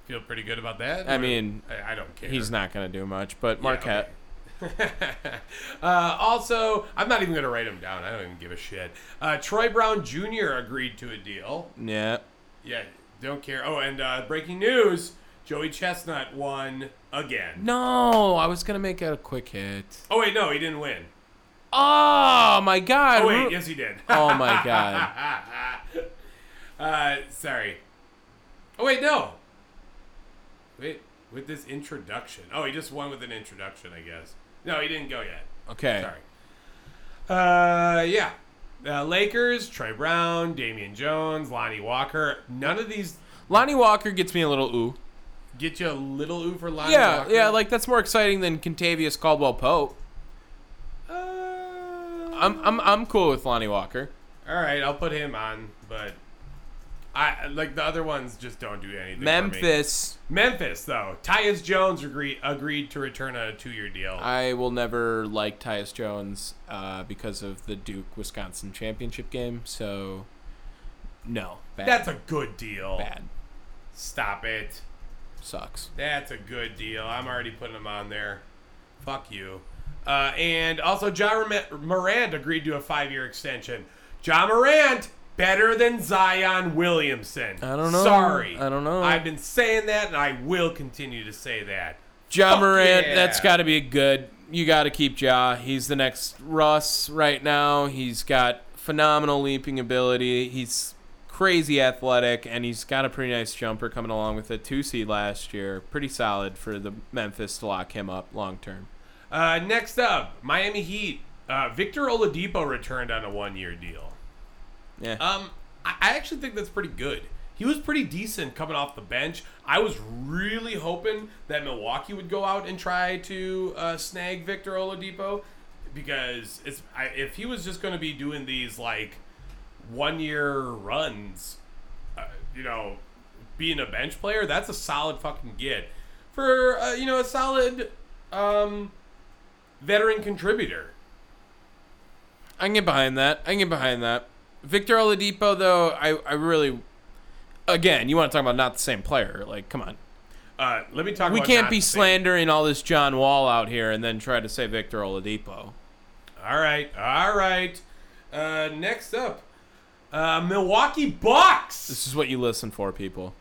Feel pretty good about that. I Or- mean, I, I don't care. he's not gonna do much, but Yeah, Marquette. okay. uh, also, I'm not even going to write him down. I don't even give a shit. Uh, Troy Brown Jr. agreed to a deal. Yeah. Yeah, don't care. Oh, and uh, breaking news Joey Chestnut won again. No, I was gonna make it a quick hit. Oh, wait, no, he didn't win. Oh my god. Oh, wait, yes, he did. Oh my god. uh, sorry. Oh, wait, no. Wait, with this introduction. Oh, he just won with an introduction, I guess. No, he didn't go yet. Okay. Sorry. Uh, yeah. Uh, Lakers, Trey Brown, Damian Jones, Lonnie Walker. None of these Lonnie Walker gets me a little ooh. get you a little ooh for Lonnie Yeah, Walker. yeah, like that's more exciting than Kentavious Caldwell Pope. Uh, I'm I'm I'm cool with Lonnie Walker. all right, I'll put him on, but I like the other ones just don't do anything. Memphis, Memphis though. Tyus Jones agreed agreed to return on a two year deal. I will never like Tyus Jones uh, because of the Duke Wisconsin championship game. So, no, bad. That's a good deal. bad. Stop it. Sucks. That's a good deal. I'm already putting him on there. Fuck you. Uh, and also, Ja Morant agreed to a five year extension. Ja Morant, better than Zion Williamson. I don't know. Sorry. I don't know. I've been saying that, and I will continue to say that. Ja Fuck Morant, yeah. that's got to be good. You got to keep Ja. He's the next Russ right now. He's got phenomenal leaping ability. He's crazy athletic, and he's got a pretty nice jumper coming along with a two seed last year. Pretty solid for the Memphis to lock him up long term. Uh, next up, Miami Heat. Uh, Victor Oladipo returned on a one year deal. Yeah. Um, I I actually think that's pretty good. He was pretty decent coming off the bench. I was really hoping that Milwaukee would go out and try to uh, snag Victor Oladipo because it's I, if he was just going to be doing these like one year runs, uh, you know, being a bench player, that's a solid fucking get for uh, you know a solid um, veteran contributor. I can get behind that. I can get behind that. Victor Oladipo, though, I, I really, again, you want to talk about not the same player? Like, come on. Uh, let me talk. We can't be slandering all this John Wall out here and then try to say Victor Oladipo. All right, all right. Uh, next up, uh, Milwaukee Bucks. This is what you listen for, people.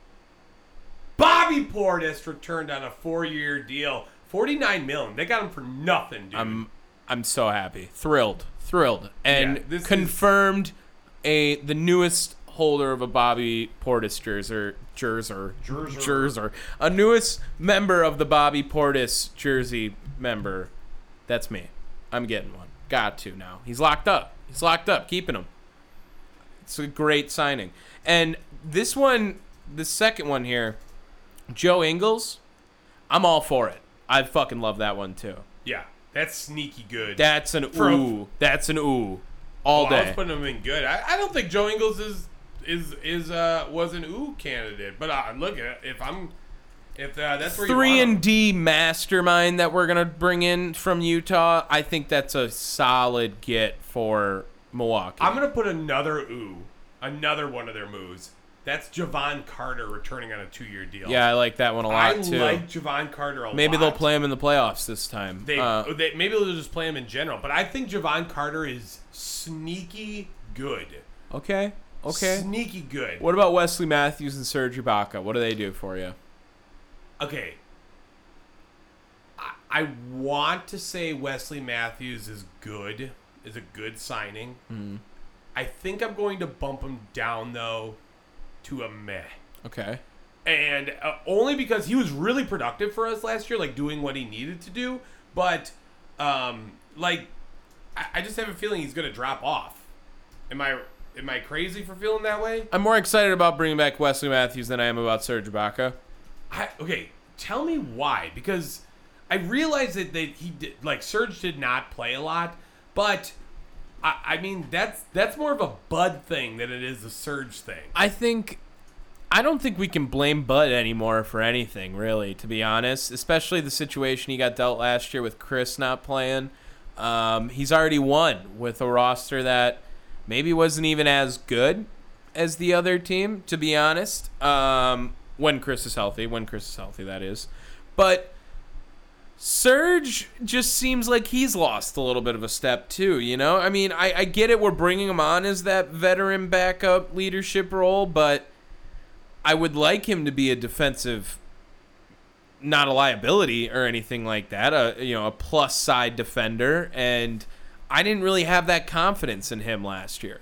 Bobby Portis returned on a four-year deal, forty-nine million. They got him for nothing, dude. I'm I'm so happy, thrilled, thrilled, and Yeah, this is- confirmed a the newest holder of a Bobby Portis jersey, jersey, jersey, a newest member of the Bobby Portis jersey member. That's me. I'm getting one. Got to now. He's locked up. He's locked up. Keeping him. It's a great signing. And this one, the second one here, Joe Ingles, I'm all for it. I fucking love that one too. yeah, that's sneaky good. That's an For ooh. That's an ooh. All Oh, I was putting him in good. I, I don't think Joe Ingles is is is uh was an ooh candidate, but uh, look at if I'm if uh, that's where three and D mastermind that we're gonna bring in from Utah. I think that's a solid get for Milwaukee. I'm gonna put another ooh, another one of their moves. That's Jevon Carter returning on a two-year deal. yeah, I like that one a I lot too. I like Jevon Carter a lot. Maybe they'll play him in the playoffs this time. They, Uh, they maybe they'll just play him in general, but I think Jevon Carter is sneaky good. okay. Okay. Sneaky good. What about Wesley Matthews and Serge Ibaka? What do they do for you? okay. I, I want to say Wesley Matthews is good, is a good signing. Hmm. I think I'm going to bump him down though to a meh. Okay. and uh, only because he was really productive for us last year, like doing what he needed to do. But, um, like, I, I just have a feeling he's gonna drop off. Am I am I crazy for feeling that way? I'm more excited about bringing back Wesley Matthews than I am about Serge Ibaka. I, okay, tell me why. Because I realize that, that he did, like Serge did not play a lot, but I, I mean that's that's more of a Bud thing than it is a Serge thing. I think I don't think we can blame Bud anymore for anything, really, to be honest. Especially the situation he got dealt last year with Khris not playing. Um, he's already won with a roster that maybe wasn't even as good as the other team, to be honest. Um, when Khris is healthy, when Khris is healthy, that is. But Serge just seems like he's lost a little bit of a step too. You know, I mean, I, I get it. We're bringing him on as that veteran backup leadership role, but I would like him to be a defensive, not a liability or anything like that. A you know a plus side defender, and I didn't really have that confidence in him last year.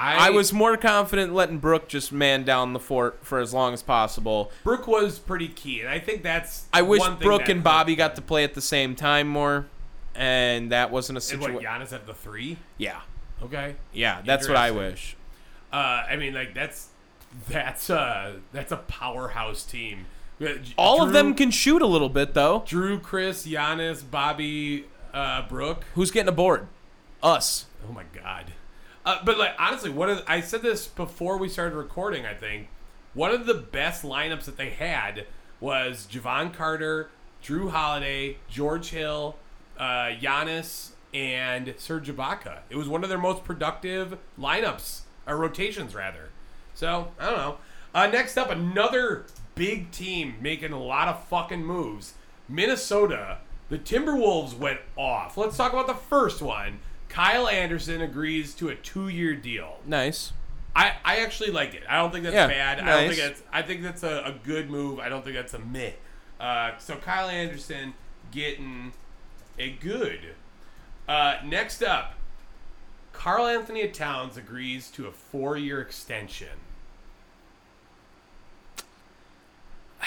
I, I was more confident letting Brook just man down the fort for as long as possible. Brook was pretty key, and I think that's. I wish Brook and Bobby got to play at the same time more, and that wasn't a And what situation. Giannis at the three? Yeah, Okay. yeah, that's what I wish. Uh, I mean, like that's that's uh that's a powerhouse team. Uh, All of them can shoot a little bit though. Jrue, Khris, Giannis, Bobby, uh, Brook. Who's getting aboard? Us. Oh my god. Uh, but like honestly, one of I said this before we started recording. I think one of the best lineups that they had was Jevon Carter, Jrue Holiday, George Hill, uh, Giannis, and Serge Ibaka. It was one of their most productive lineups or rotations rather. So I don't know. Uh, next up, another big team making a lot of fucking moves. Minnesota. The Timberwolves went off. Let's talk about the first one. Kyle Anderson agrees to a two-year deal. Nice. I, I actually like it. I don't think that's Yeah, bad. I don't nice. think that's I think that's a, a good move. I don't think that's a meh. Uh, so Kyle Anderson getting a good. Uh, next up, Karl Anthony Towns agrees to a four-year extension.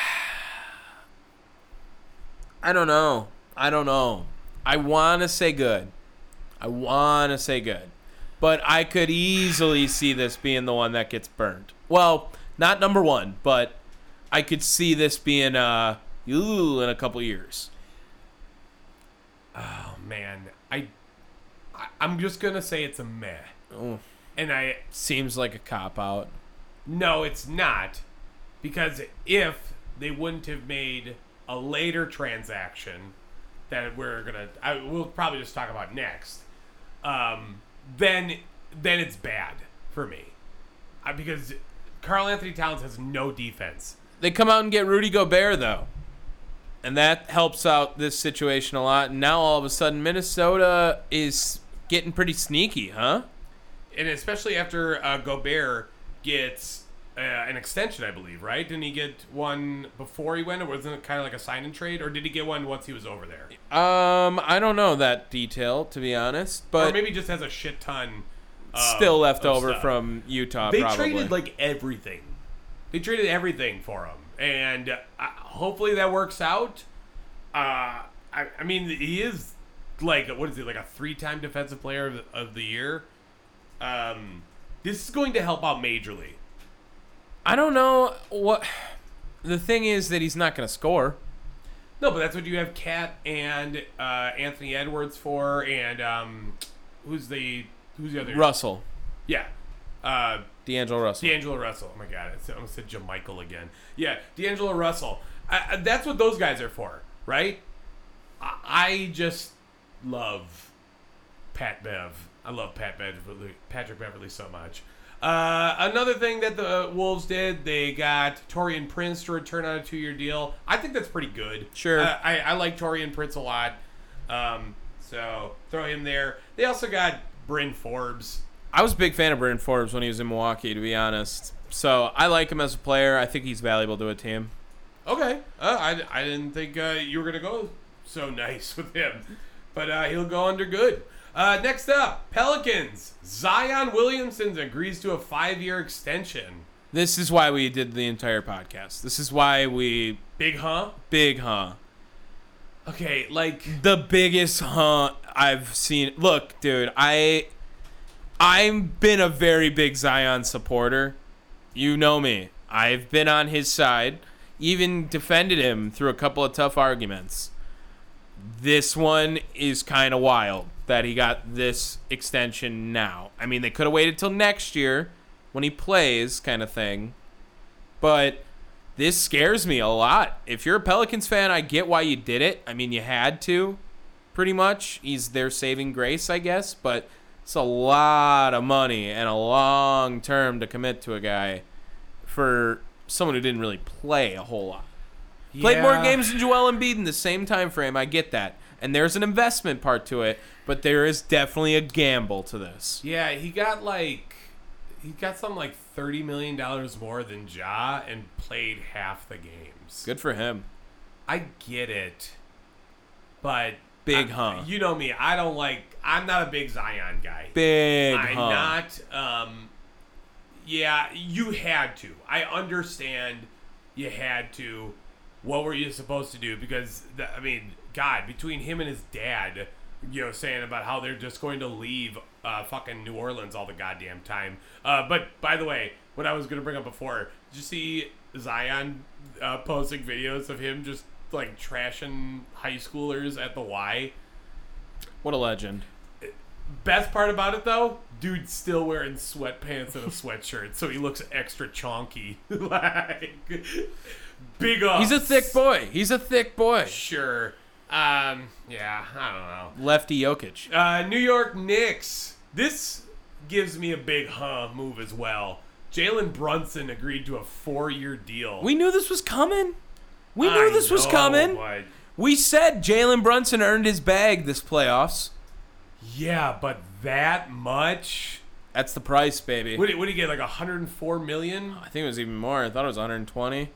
I don't know. I don't know. I want to say good. I want to say good. But I could easily see this being the one that gets burned. Well, not number one, but I could see this being uh, ooh, in a couple years. Oh man, I, I I'm just gonna say it's a meh. Ooh, And I seems like a cop out. no, it's not, because if they wouldn't have made a later transaction that we're gonna, I, we'll probably just talk about next. Um, then then it's bad for me, uh, because Karl Anthony Towns has no defense. They come out and get Rudy Gobert though. And that helps out this situation a lot. And now all of a sudden Minnesota is getting pretty sneaky, huh? and especially after uh, Gobert gets uh, an extension, I believe, right? Didn't he get one before he went, or wasn't it kind of like a sign and trade, or did he get one once he was over there, Um, I don't know that detail to be honest, or but maybe just has a shit ton of- still left of over stuff. from Utah. They probably. traded like everything. They traded everything for him, and uh, hopefully that works out. Uh, I, I mean, he is like what is he like a three-time defensive player of the, of the year. Um, this is going to help out majorly. I don't know what. The thing is that he's not going to score. No, but that's what you have Cat and uh, Anthony Edwards for, and um, who's the who's the other Russell, Yeah, uh, D'Angelo Russell. D'Angelo Russell. Oh my God, I almost said JaMychal again. Yeah, D'Angelo Russell. I- that's what those guys are for, right? I, I just love Pat Bev. I love Pat Beverley, Patrick Beverley so much. Uh, another thing that the Wolves did, they got Taurean Prince to return on a two-year deal. I think that's pretty good. Sure. Uh, I, I like Taurean Prince a lot. Um, so throw him there. They also got Bryn Forbes. I was a big fan of Bryn Forbes when he was in Milwaukee, to be honest. So I like him as a player. I think he's valuable to a team. Okay. Uh, I, I didn't think uh, you were going to go so nice with him. But uh, he'll go under good. Uh, next up, Pelicans. Zion Williamson agrees to a five year extension. This is why we did the entire podcast. This is why we Big huh? big huh. Okay, like. The biggest huh I've seen. Look, dude, I I've been a very big Zion supporter. You know me. I've been on his side, even defended him through a couple of tough arguments. This one is kind of wild that he got this extension now. I mean, they could have waited till next year when he plays, kind of thing. But this scares me a lot. If you're a Pelicans fan, I get why you did it. I mean, you had to, pretty much. He's their saving grace, I guess. But it's a lot of money and a long term to commit to a guy for someone who didn't really play a whole lot. Played more games than Joel Embiid in the same time frame. I get that, and there's an investment part to it, but there is definitely a gamble to this. Yeah, he got like. He got something like $30 million more than Ja and played half the games. Good for him. I get it. But. Big I- huh. You know me. I don't like. I'm not a big Zion guy. Big I'm huh. not. Um, yeah, you had to. I understand. You had to. What were you supposed to do? Because the, I mean, God, between him and his dad, you know, saying about how they're just going to leave uh, fucking New Orleans all the goddamn time. Uh, but by the way, what I was gonna bring up before, did you see Zion uh, posting videos of him just like trashing high schoolers at the Y? What a legend. Best part about it though, dude's still wearing sweatpants and a sweatshirt, so he looks extra chonky. like big ups. He's a thick boy. He's a thick boy. Sure. Um. Yeah. I don't know. Lefty Jokic. Uh, New York Knicks. This gives me a big huh move as well. Jalen Brunson agreed to a four-year deal. We knew this was coming. We I knew this was know, coming. but- We said Jalen Brunson earned his bag this playoffs. yeah, but that much. That's the price, baby. What do, what you get? Like 104 million? I think it was even more. I thought it was 120.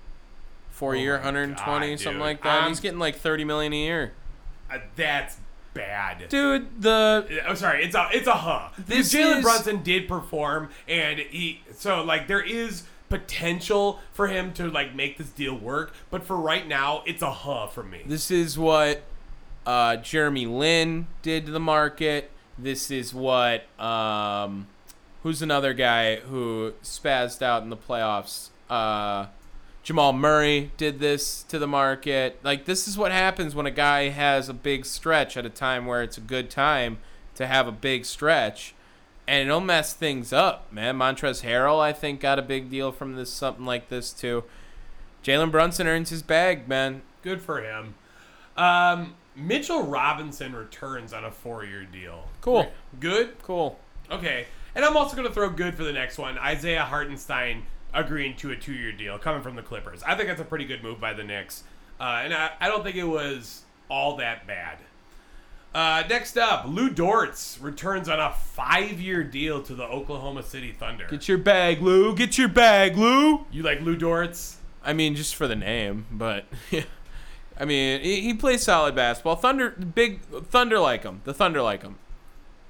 Four year, Oh 120, God, something dude. like that. He's getting like 30 million a year. Uh, that's bad. Dude, the I'm sorry, it's a it's a huh. This This Jalen is- Brunson did perform, and he so like there is potential for him to like make this deal work, but for right now, it's a huh for me. this is what uh, Jeremy Lin did to the market. This is what um, who's another guy who spazzed out in the playoffs? Uh, Jamal Murray did this to the market. Like this is what happens when a guy has a big stretch at a time where it's a good time to have a big stretch. And it'll mess things up, man. Montrez Harrell, I think, got a big deal from this something like this too. Jalen Brunson earns his bag, man. Good for him. Um, Mitchell Robinson returns on a four-year deal. Cool. Good. Cool. Okay. And I'm also going to throw good for the next one. Isaiah Hartenstein agreeing to a two year deal coming from the Clippers. I think that's a pretty good move by the Knicks. Uh, and I, I don't think it was all that bad. Uh, next up, Lou Dortz returns on a five year deal to the Oklahoma City Thunder. Get your bag, Lou. Get your bag, Lou. you like Lou Dortz? I mean, just for the name, but I mean, he, he plays solid basketball. Thunder, big Thunder like him. The Thunder like him.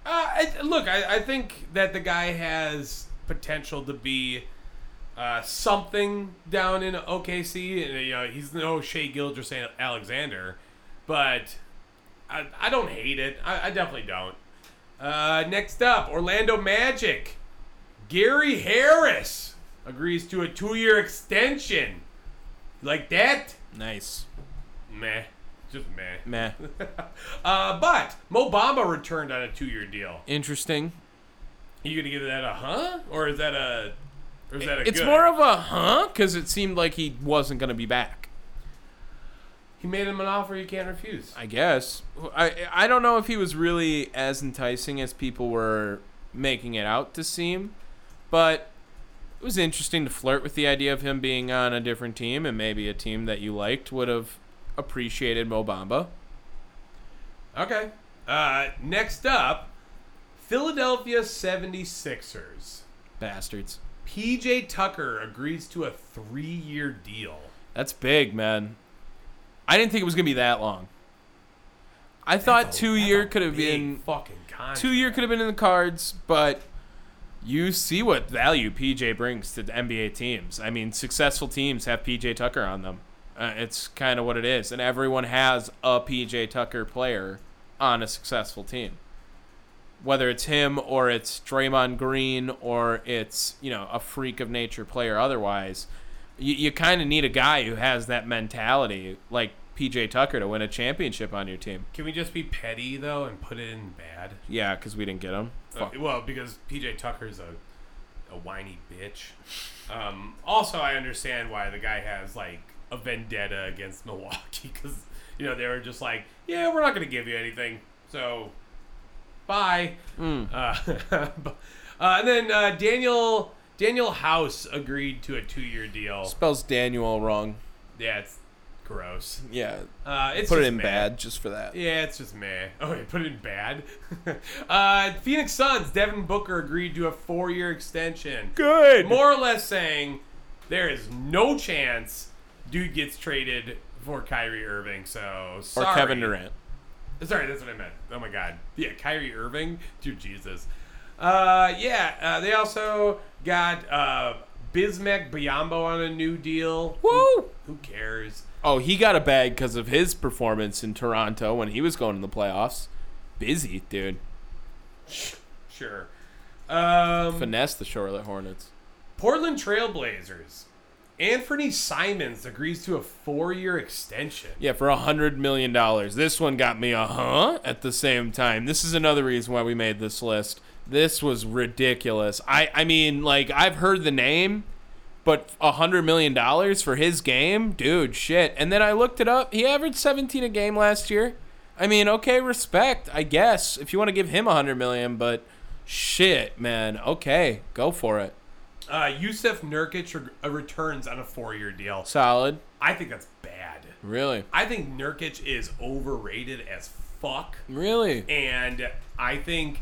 Uh, I, look, I, I think that the guy has potential to be uh, something down in OKC. And, you know, he's no Shai Gilgeous Alexander, but I, I don't hate it. I, I definitely don't. Uh, next up, Orlando Magic. Gary Harris agrees to a two-year extension. Like that? Nice. Meh. Just meh. Meh. Uh, but Mo Bamba returned on a two-year deal. Interesting. Are you gonna give that a huh, or is that a, or is that a? It's good? more of a huh because it seemed like he wasn't gonna be back. He made him an offer you can't refuse. I guess. I I don't know if he was really as enticing as people were making it out to seem, but it was interesting to flirt with the idea of him being on a different team and maybe a team that you liked would have appreciated Mo Bamba. Okay. Uh, next up, Philadelphia 76ers. Bastards. PJ Tucker agrees to a three-year deal. That's big, man. I didn't think it was gonna be that long. I thought That's two year could have been fucking contract. two year could have been in the cards, but you see what value PJ brings to the NBA teams. I mean, successful teams have PJ Tucker on them. Uh, it's kind of what it is, and everyone has a PJ Tucker player on a successful team. Whether it's him or it's Draymond Green or it's you know a freak of nature player, otherwise, you, you kind of need a guy who has that mentality like PJ Tucker to win a championship on your team. Can we just be petty though and put it in bad? Yeah, because we didn't get him. Uh, well, because PJ Tucker's a a whiny bitch. Um, also, I understand why the guy has like a vendetta against Milwaukee because you know they were just like, yeah, we're not going to give you anything, so bye. Mm. Uh, and then uh, Daniel Danuel House agreed to a two year deal. Spells Daniel wrong. Yeah, it's gross. Yeah, Uh, it's put it in meh. bad just for that. Yeah, it's just meh. Oh, wait, put it in bad. uh, Phoenix Suns, Devin Booker agreed to a four year extension. Good. More or less saying there is no chance dude gets traded for Kyrie Irving. So sorry. or. Kevin Durant. Sorry, that's what I meant. Oh my god. Yeah, Kyrie Irving. Dude, Jesus. Uh, yeah, uh, they also got uh, Bismack Biyombo on a new deal. Woo! Who cares? Oh, he got a bag because of his performance in Toronto when he was going to the playoffs. Busy, dude. Sure. Um, Finesse the Charlotte Hornets. Portland Trailblazers. Anfernee Simons agrees to a four-year extension. Yeah, for a hundred million dollars. This one got me a huh at the same time. This is another reason why we made this list. This was ridiculous. I I mean, like I've heard the name, but a hundred million dollars for his game, dude, shit. And then I looked it up. He averaged seventeen a game last year. I mean, okay, respect, I guess, if you want to give him a hundred million, but shit, man. Okay, go for it. Uh, Jusuf Nurkic re- uh, returns on a four-year deal. Solid. I think that's bad. Really, I think Nurkic is overrated as fuck. really. and I think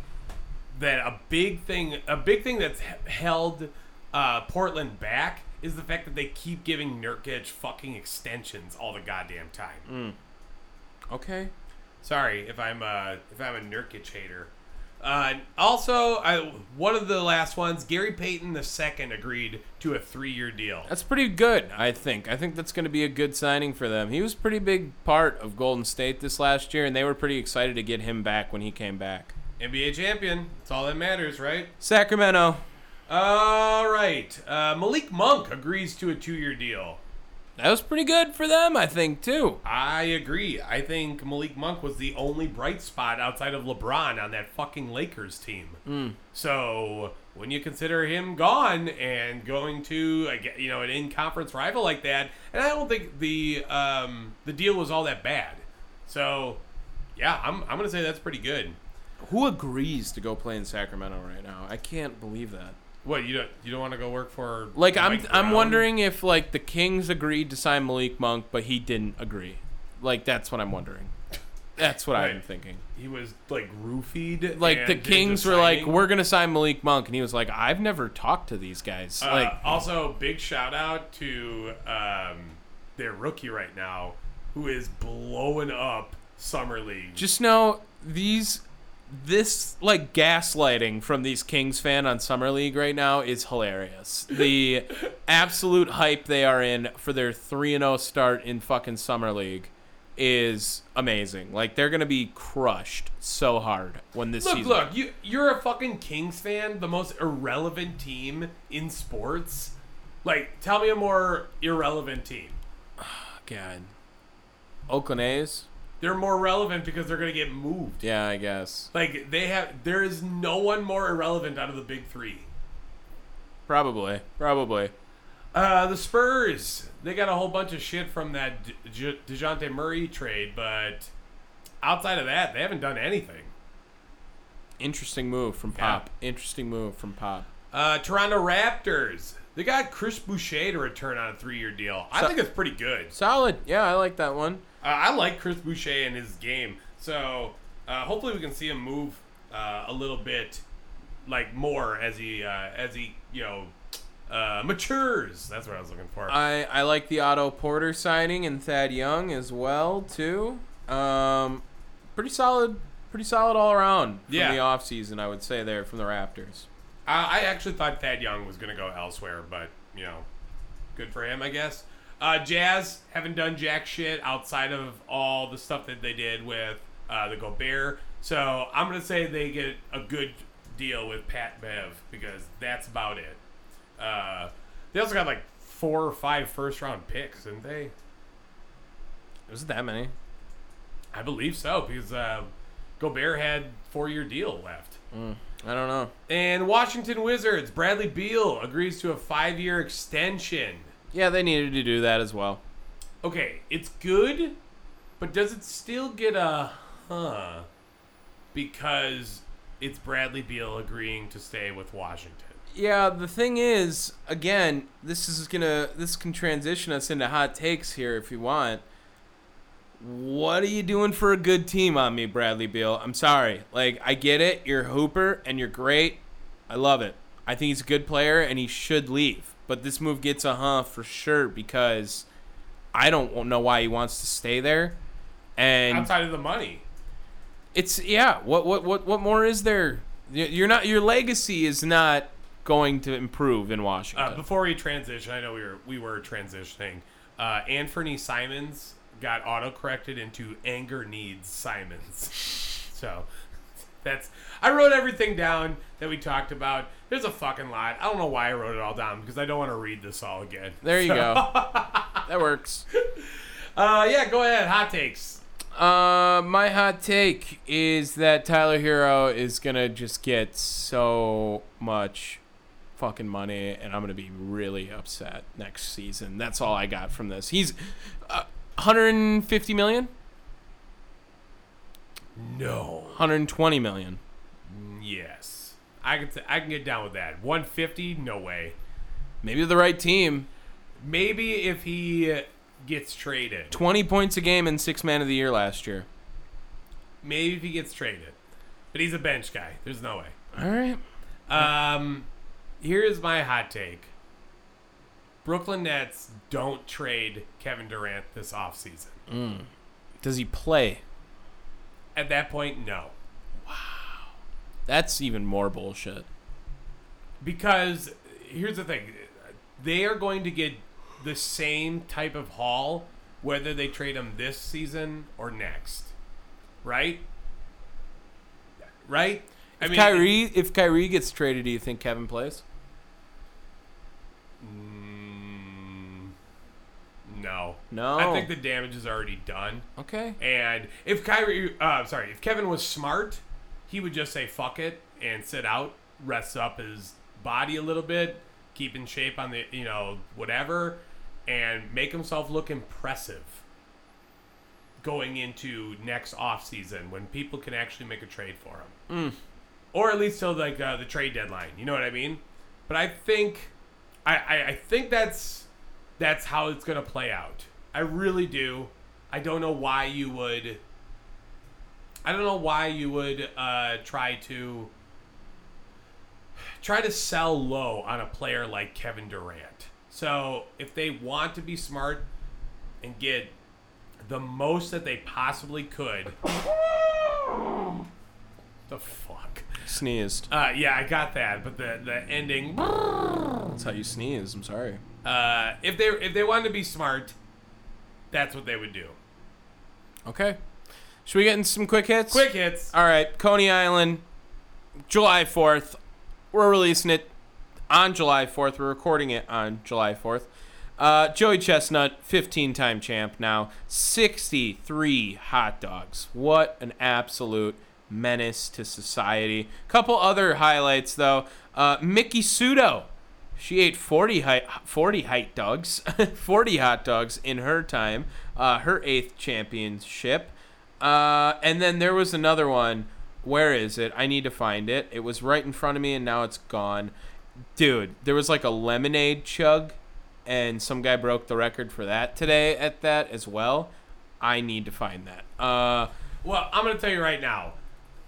that a big thing, a big thing that's he- held uh, Portland back is the fact that they keep giving Nurkic fucking extensions all the goddamn time. Okay. Sorry if I'm a if I'm a Nurkic hater. Uh, also, I, one of the last ones, Gary Payton the second agreed to a three-year deal. That's pretty good, I think. I think that's going to be a good signing for them. He was a pretty big part of Golden State this last year, and they were pretty excited to get him back when he came back. NBA champion. That's all that matters, right? Sacramento. All right. Uh, Malik Monk agrees to a two-year deal. That was pretty good for them, I think, too. I agree. I think Malik Monk was the only bright spot outside of LeBron on that fucking Lakers team. So when you consider him gone and going to a, you know an in-conference rival like that, and I don't think the um, the deal was all that bad. So yeah, I'm I'm gonna say that's pretty good. Who agrees to go play in Sacramento right now? I can't believe that. What you don't you don't want to go work for? Like, I'm Mike I'm wondering if like the Kings agreed to sign Malik Monk, but he didn't agree. Like that's what I'm wondering. That's what I'm thinking. he was like roofied. Like the Kings were like, "We're gonna sign Malik Monk," and he was like, "I've never talked to these guys." Uh, like, also, big shout out to um, their rookie right now, who is blowing up summer league. just know these this like gaslighting from these Kings fan on Summer League right now is hilarious. The absolute hype they are in for their 3 and 0 start in fucking Summer League is amazing. Like they're going to be crushed so hard when this look, season look, you you're a fucking Kings fan, the most irrelevant team in sports. Like, tell me a more irrelevant team. God. Oakland A's? They're more relevant because they're gonna get moved. Yeah, I guess. Like they have, there is no one more irrelevant out of the big three. Probably. Probably. Uh, the Spurs, they got a whole bunch of shit from that De- De- Dejounte Murray trade, but outside of that, they haven't done anything. Interesting move from Yeah. Pop. Interesting move from Pop. Uh, Toronto Raptors, they got Chris Boucher to return on a three-year deal. I So- think it's pretty good. Solid. Yeah, I like that one. Uh, I like Chris Boucher and his game, so uh, hopefully we can see him move uh, a little bit, like more as he uh, as he you know uh, matures. That's what I was looking for. I, I like the Otto Porter signing and Thad Young as well too. Um, pretty solid, pretty solid all around from Yeah. the offseason, I would say there from the Raptors. I, I actually thought Thad Young was going to go elsewhere, but you know, good for him, I guess. Uh, Jazz haven't done jack shit outside of all the stuff that they did with uh, the Gobert. So I'm going to say they get a good deal with Pat Bev because that's about it. Uh, they also got like four or five first round picks, didn't they? Was it that many? I believe so because uh, Gobert had four year deal left. I don't know. And Washington Wizards, Bradley Beal agrees to a five year extension. Yeah, they needed to do that as well. Okay, it's good, but does it still get a huh? Because it's Bradley Beal agreeing to stay with Washington. Yeah, the thing is, again, this is gonna this can transition us into hot takes here if you want. What are you doing for a good team on me, Bradley Beal? I'm sorry. Like, I get it. You're hooper and you're great. I love it. I think he's a good player and he should leave. But this move gets a huh for sure because I don't know why he wants to stay there. And Outside of the money. it's yeah. What what what what more is there? You- You're not your legacy is not going to improve in Washington. Uh, before we transition, I know we were we were transitioning. Uh, Anthony Simons got auto corrected into anger needs Simons. so that's I wrote everything down that we talked about. There's a fucking lot. I don't know why I wrote it all down because I don't want to read this all again. There you go. that works. Uh, yeah, go ahead. Hot takes. Uh, my hot take is that Tyler Herro is gonna just get so much fucking money, and I'm gonna be really upset next season. That's all I got from this. He's uh, 150 million, No. 120 million. Yes. I can I can get down with that. 150? No way. Maybe the right team. Maybe if he gets traded. 20 points a game and six man of the year last year. Maybe if he gets traded. But he's a bench guy. There's no way. All right. Um, here's my hot take. Brooklyn Nets don't trade Kevin Durant this offseason. Does he play? At that point, no. Wow. That's even more bullshit. Because here's the thing they are going to get the same type of haul whether they trade him this season or next. Right? Right? I If Kyrie, if Kyrie gets traded, do you think Kevin plays? No. No. I think the damage is already done. Okay. And if Kyrie, uh, sorry, if Kevin was smart, he would just say fuck it and sit out, rest up his body a little bit, keep in shape on the, you know, whatever, and make himself look impressive going into next off season when people can actually make a trade for him, or at least till like uh, the trade deadline. You know what I mean? But I think, I, I, I think that's that's how it's gonna play out. I really do. I don't know why you would. I don't know why you would uh, try to try to sell low on a player like Kevin Durant. So if they want to be smart and get the most that they possibly could, the fuck. Sneezed. Uh, yeah, I got that, but the the ending. That's how you sneeze. I'm sorry. Uh, if they if they wanted to be smart, that's what they would do. Okay. Should we get in some quick hits? Quick hits. All right. Coney Island, July 4th. We're releasing it on July 4th. We're recording it on July 4th. Uh, Joey Chestnut, 15 time champ now, 63 hot dogs. What an absolute menace to society. Couple other highlights, though. Uh, Miki Sudo. She ate 40 height, 40 height dogs, 40 hot dogs in her time, uh, her eighth championship. Uh, and then there was another one. Where is it? I need to find it. It was right in front of me and now it's gone. Dude, there was like a lemonade chug and some guy broke the record for that today at that as well. I need to find that. Uh, Well, I'm gonna tell you right now.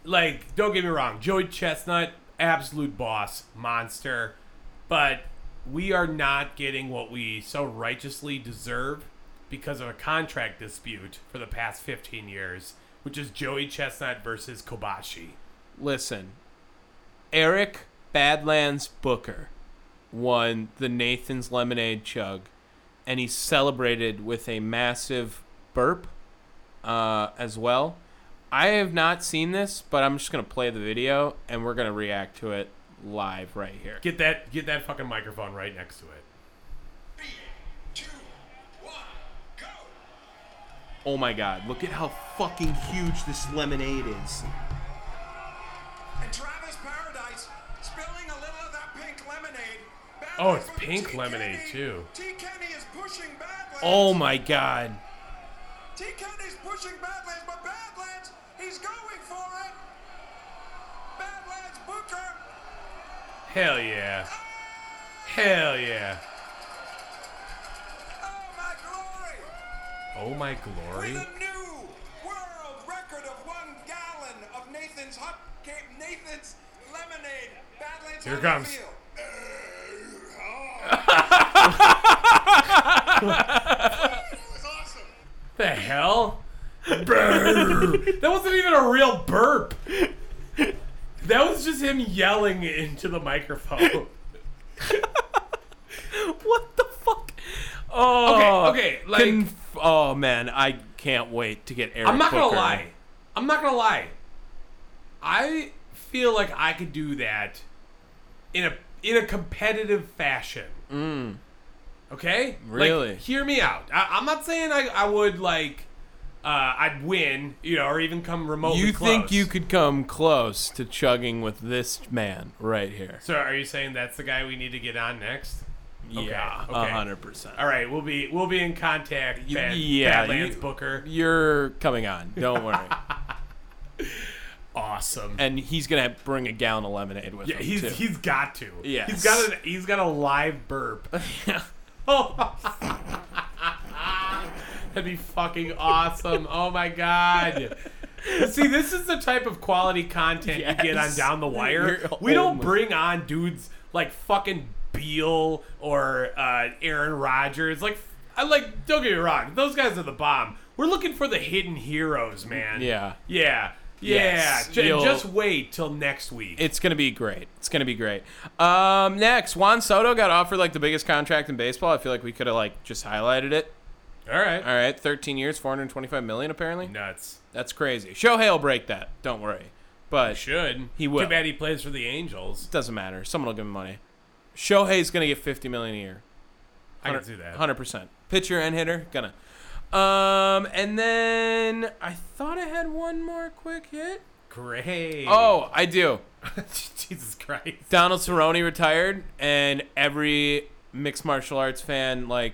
Like, don't get me wrong, Joey Chestnut, absolute boss, monster. But we are not getting what we so righteously deserve because of a contract dispute for the past 15 years, which is Joey Chestnut versus Kobayashi. Listen, Eric Badlands Booker won the Nathan's Lemonade Chug, and he celebrated with a massive burp uh, as well. I have not seen this, but I'm just gonna play the video, and we're gonna react to it live right here. Get that get that fucking microphone right next to it. Three, two, one, go! Oh my God! Look at how fucking huge this lemonade is. And Travis Paradise spilling a little of that pink lemonade. Oh, it's pink T. lemonade, Kenny. too. T. Kenny is pushing Badlands. Oh my God! T. Kenny's pushing Badlands, but Badlands, he's going for it. Badlands Booker. Hell yeah. Hell yeah. Oh my glory. Oh my glory. With a new world record of one gallon of Nathan's hot Nathan's lemonade. Badlands Here on it the comes. field. That was awesome. The hell? That wasn't even a real burp. That was just him yelling into the microphone. What the fuck? Oh, Okay, uh, okay, like- conf- oh man, I can't wait to get Eric. I'm not gonna lie. I'm not gonna lie. I feel like I could do that in a in a competitive fashion. Mm. Okay, Like, Really? hear me out. I, I'm not saying I, I would like uh, I'd win, you know, or even come remotely You close. think you could come close to chugging with this man right here? So are you saying that's the guy we need to get on next? Yeah, a hundred percent. All right, we'll be we'll be in contact. Bad, yeah, Badlands you- Booker. You're coming on. Don't worry. Awesome. and he's gonna bring a gallon of lemonade with yeah, him he's too. he's got to. Yeah, He's got a he's got a live burp. Yeah. That'd be fucking awesome. Oh my god. See, this is the type of quality content you get on Down the Wire. You're We don't bring on dudes like fucking Beal or uh, Aaron Rodgers. Like, I like. Don't get me wrong; those guys are the bomb. We're looking for the hidden heroes, man. Yeah. yeah, yeah. Yes, J- just wait till next week. It's gonna be great. It's gonna be great. Um, next, Juan Soto got offered like the biggest contract in baseball. I feel like we could have like just highlighted it. All right. All right, 13 years, 425 million apparently. Nuts. That's crazy. Shohei will break that. Don't worry. But Should He will. Too bad he plays for the Angels. doesn't matter. Someone will give him money. Shohei's gonna get 50 million a year. I can see that. Hundred percent. Pitcher and hitter, gonna. Um, and then I thought I had one more quick hit. Great. Oh, I do. Jesus Christ. Donald Cerrone retired, and every mixed martial arts fan like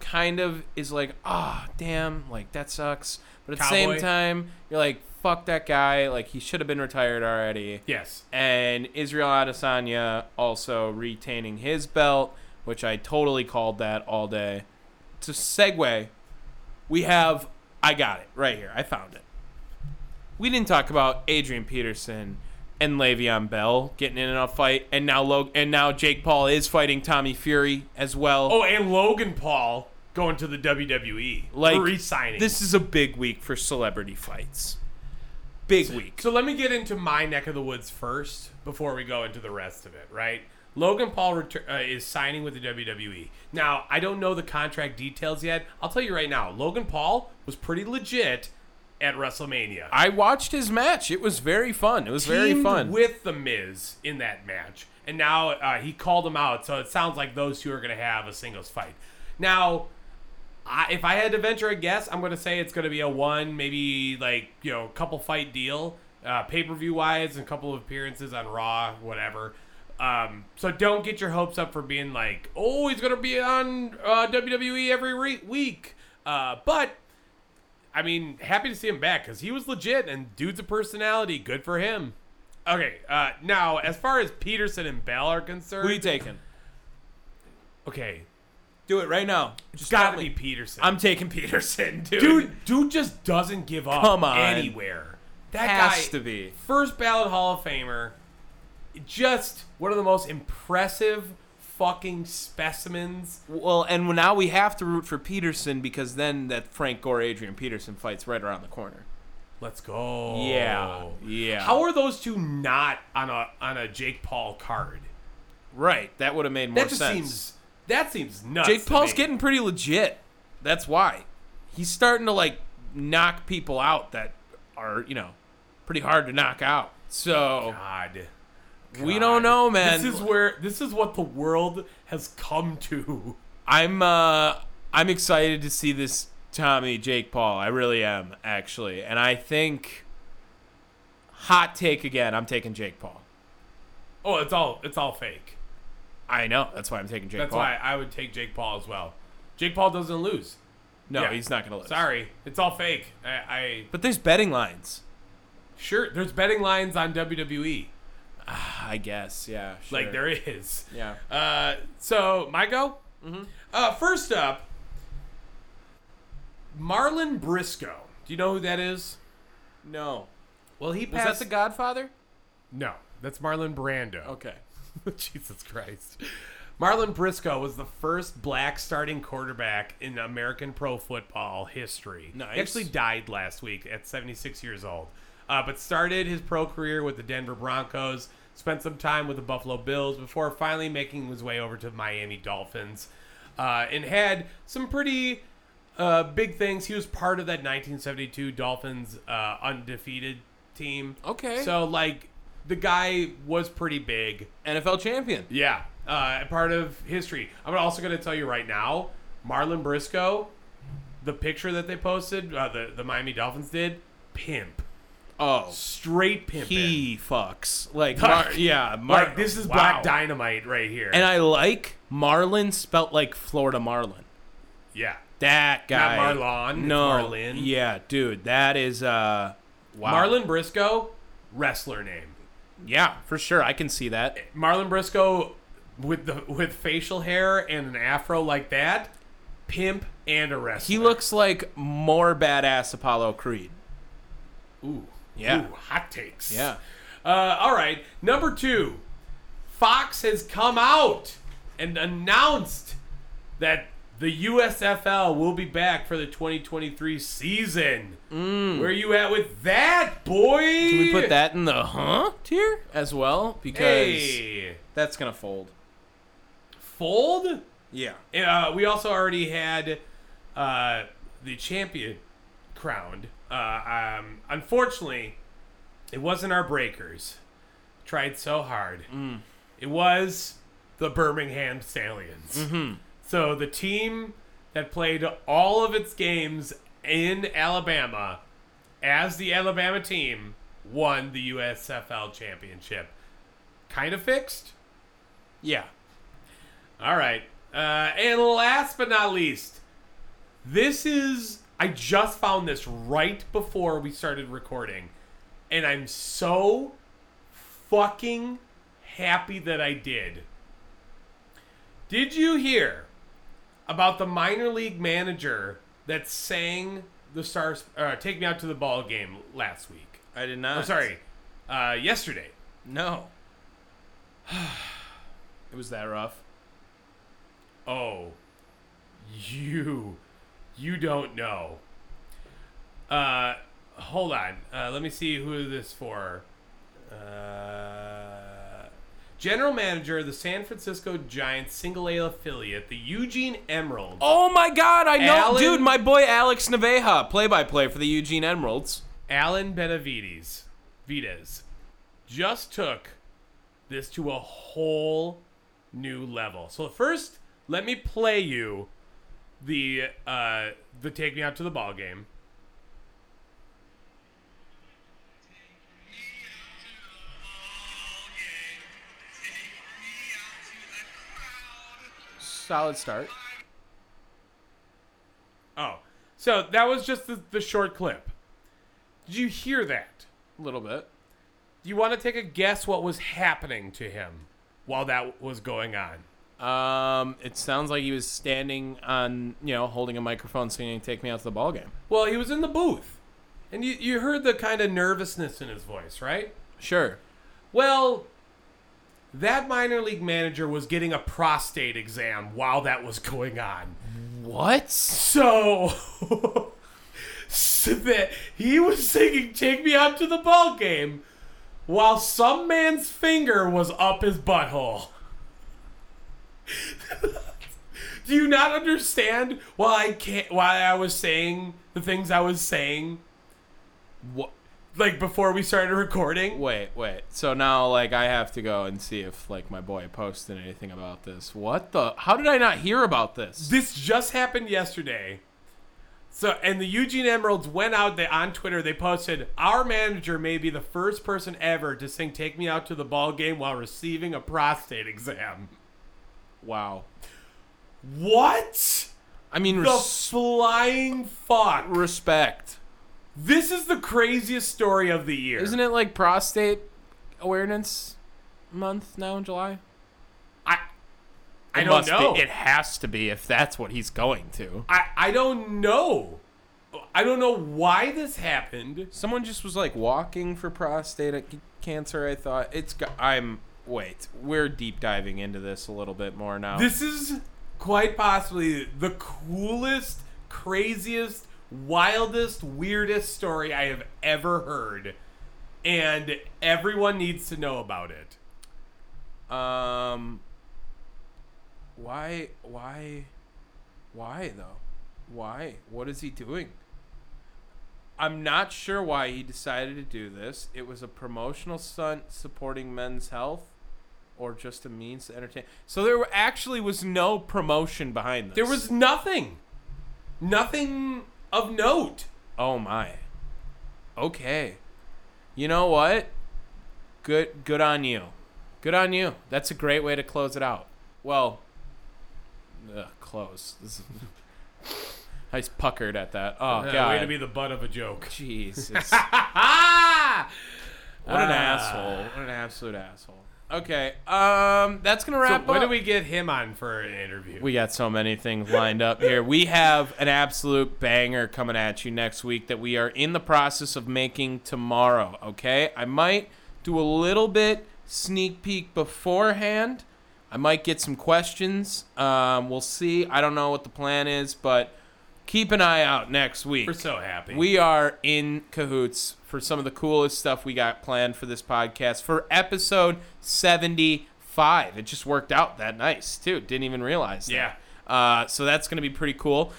kind of is like, ah, damn, like that sucks. But at the same time, you're like, fuck that guy. Like he should have been retired already. Yes. And Israel Adesanya also retaining his belt, which I totally called that all day. To segue, we have I got it right here. I found it. We didn't talk about Adrian Peterson and Le'Veon Bell getting in a fight, and now Log- and now Jake Paul is fighting Tommy Fury as well. Oh, and Logan Paul going to the WWE. like re-signing. This is a big week for celebrity fights. Big week. So let me get into my neck of the woods first before we go into the rest of it, right? Logan Paul retur- uh, is signing with the WWE. Now, I don't know the contract details yet. I'll tell you right now, Logan Paul was pretty legit at WrestleMania. I watched his match. It was very fun. It was very fun. with the Miz in that match, and now uh, he called him out. So it sounds like those two are going to have a singles fight. Now, I, if I had to venture a guess, I'm going to say it's going to be a one, maybe like you know, couple fight deal, uh, pay per view wise, and a couple of appearances on Raw, whatever. Um, so don't get your hopes up for being like, oh, he's going to be on uh, WWE every re- week. Uh, but I mean, happy to see him back because he was legit and dude's a personality. Good for him. Okay, uh, now as far as Peterson and Bell are concerned, Who you taking? okay, Do it right now. Just gotta be. Peterson. I'm taking Peterson, dude. dude, dude just doesn't give up Come on. anywhere. That has guy, to be. first ballot Hall of Famer, just one of the most impressive fucking specimens. Well, and now we have to root for Peterson because then that Frank Gore Adrian Peterson fight's right around the corner. Let's go. Yeah, yeah. How are those two not on a on a Jake Paul card? Right, that would have made more That just sense. seems that seems nuts. Jake Paul's getting pretty legit. That's why he's starting to like knock people out that are you know pretty hard to knock out. So God. we don't know, man. This is where this is what the world has come to. I'm uh I'm excited to see this Tommy Jake Paul. I really am actually, and I think hot take again. I'm taking Jake Paul. Oh, it's all it's all fake. I know. That's why I'm taking Jake Paul. That's Paul. why I would take Jake Paul as well. Jake Paul doesn't lose. no, Yeah. he's not gonna lose. Sorry, it's all fake. I, I but there's betting lines. sure there's betting lines on WWE. I guess. Yeah. Sure. Like there is. Yeah. Uh, so my go. Mm-hmm. Uh, first up, Marlon Briscoe. Do you know who that is? No. Well, he Was that the Godfather? no. That's Marlon Brando. Okay. Jesus Christ. Marlon Briscoe was the first black starting quarterback in American pro football history. Nice. He actually died last week at 76 years old. Uh, but started his pro career with the Denver Broncos, spent some time with the Buffalo Bills before finally making his way over to Miami Dolphins, uh, and had some pretty uh, big things. He was part of that 1972 Dolphins uh, undefeated team. Okay. So, like, the guy was pretty big. NFL champion. Yeah, uh, part of history. I'm also going to tell you right now, Marlon Briscoe, the picture that they posted, uh, the the Miami Dolphins did, pimp, Oh. straight pimp. He fucks. Like, Mar- yeah. Mar- like this is wow. Black Dynamite right here. And I like Marlon spelt like Florida Marlin. yeah, That guy. Marlon, No. Marlin. Yeah, dude. That is, uh, wow. Marlon Briscoe, wrestler name. Yeah, for sure. I can see that. Marlon Briscoe with the with facial hair and an afro like that, pimp and a wrestler. He looks like more badass Apollo Creed. Ooh. Yeah. Ooh, hot takes. Yeah. Uh, all right. Number two, Fox has come out and announced that the USFL will be back for the 2023 season. Where are you at with that, boy? Can we put that in the huh tier as well? Because Hey, that's going to fold. fold. Yeah. Uh, we also already had uh, the champion crowned. Uh, um, unfortunately, it wasn't our Breakers. Tried so hard. It was the Birmingham Stallions. So the team that played all of its games in Alabama as the Alabama team won the USFL championship. Kind of fixed. Yeah. All right. Uh, and last but not least, this is. I just found this right before we started recording. And I'm so fucking happy that I did. Did you hear about the minor league manager that sang the Stars, uh, Take Me Out to the Ball game last week? I did not. I'm sorry, uh, yesterday. No. it was that rough. Oh, you, you don't know. Uh, hold on. Uh, let me see who this for. Uh, general manager of the San Francisco Giants single A affiliate, the Eugene Emeralds. Oh my god, I know. Alan- Dude, my boy Alex Naveja, play by play for the Eugene Emeralds. Alan Benavides, Vides, just took this to a whole new level. So first, let me play you the uh, the take me out to the ball game. Solid start. Oh, so that was just the, the short clip. Did you hear that? A little bit. Do you want to take a guess what was happening to him while that was going on? Um, it sounds like he was standing on, you know, holding a microphone singing "Take Me Out to the Ball Game." Well, he was in the booth, and you, you heard the kind of nervousness in his voice, right? Sure. Well, that minor league manager was getting a prostate exam while that was going on. What? So, so that he was singing "Take Me Out to the Ball Game" while some man's finger was up his butthole. Do you not understand why I can't? Why I was saying the things I was saying, What? Like before we started recording? Wait, wait. So now, like, I have to go and see if, like, my boy posted anything about this. What the? How did I not hear about this? This just happened yesterday. So, and the Eugene Emeralds went out they, on Twitter. They posted, "Our manager may be the first person ever to sing "Take Me Out to the Ball Game" while receiving a prostate exam." Wow. What I mean, the res- flying fuck? respect. This is the craziest story of the year. Isn't it like prostate awareness month now in July? I I It don't know. Be, it has to be if that's what he's going to. I I don't know. I don't know why this happened. Someone just was like walking for prostate cancer. I thought it's. go- I'm. Wait, we're deep diving into this a little bit more now. This is quite possibly the coolest, craziest, wildest, weirdest story I have ever heard. And everyone needs to know about it. Um. Why? Why? Why though? Why? What is he doing? I'm not sure why he decided to do this. It was a promotional stunt supporting men's health, or just a means to entertain. So there actually was no promotion behind this. There was nothing. Nothing of note. Oh my. Okay. You know what? Good good on you. Good on you. That's a great way to close it out. Well, ugh, close. This is, I was puckered at that. Oh Uh, god. way to be the butt of a joke. Jesus. What an Ah. asshole. What an absolute asshole. Okay. Um that's going to So wrap when up. do we get him on for an interview? We got so many things lined up here. We have an absolute banger coming at you next week that we are in the process of making tomorrow, okay? I might do a little bit sneak peek beforehand. I might get some questions. Um, we'll see. I don't know what the plan is, but keep an eye out next week. We're so happy. We are in cahoots for some of the coolest stuff we got planned for this podcast for episode 75. It just worked out that nice, too. Didn't even realize that. Yeah. Uh, so that's going to be pretty cool.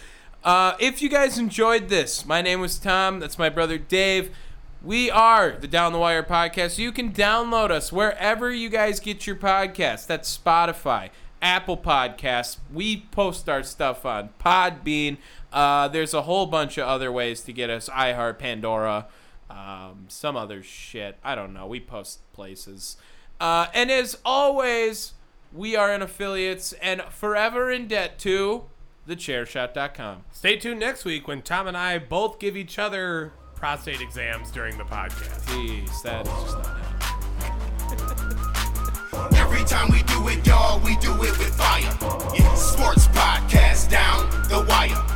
Uh, if you guys enjoyed this, my name was Tom. That's my brother Dave. We are the Down the Wire podcast. You can download us wherever you guys get your podcasts. That's Spotify, Apple Podcasts. We post our stuff on Podbean. Uh, there's a whole bunch of other ways to get us iHeart, Pandora, um, some other shit. I don't know. We post places. Uh, and as always, we are in affiliates and forever in debt to thechairshot.com. Stay tuned next week when Tom and I both give each other prostate exams during the podcast. Jeez, that is just not happening. Every time we do it, y'all, we do it with fire. Yeah, sports podcast down the wire.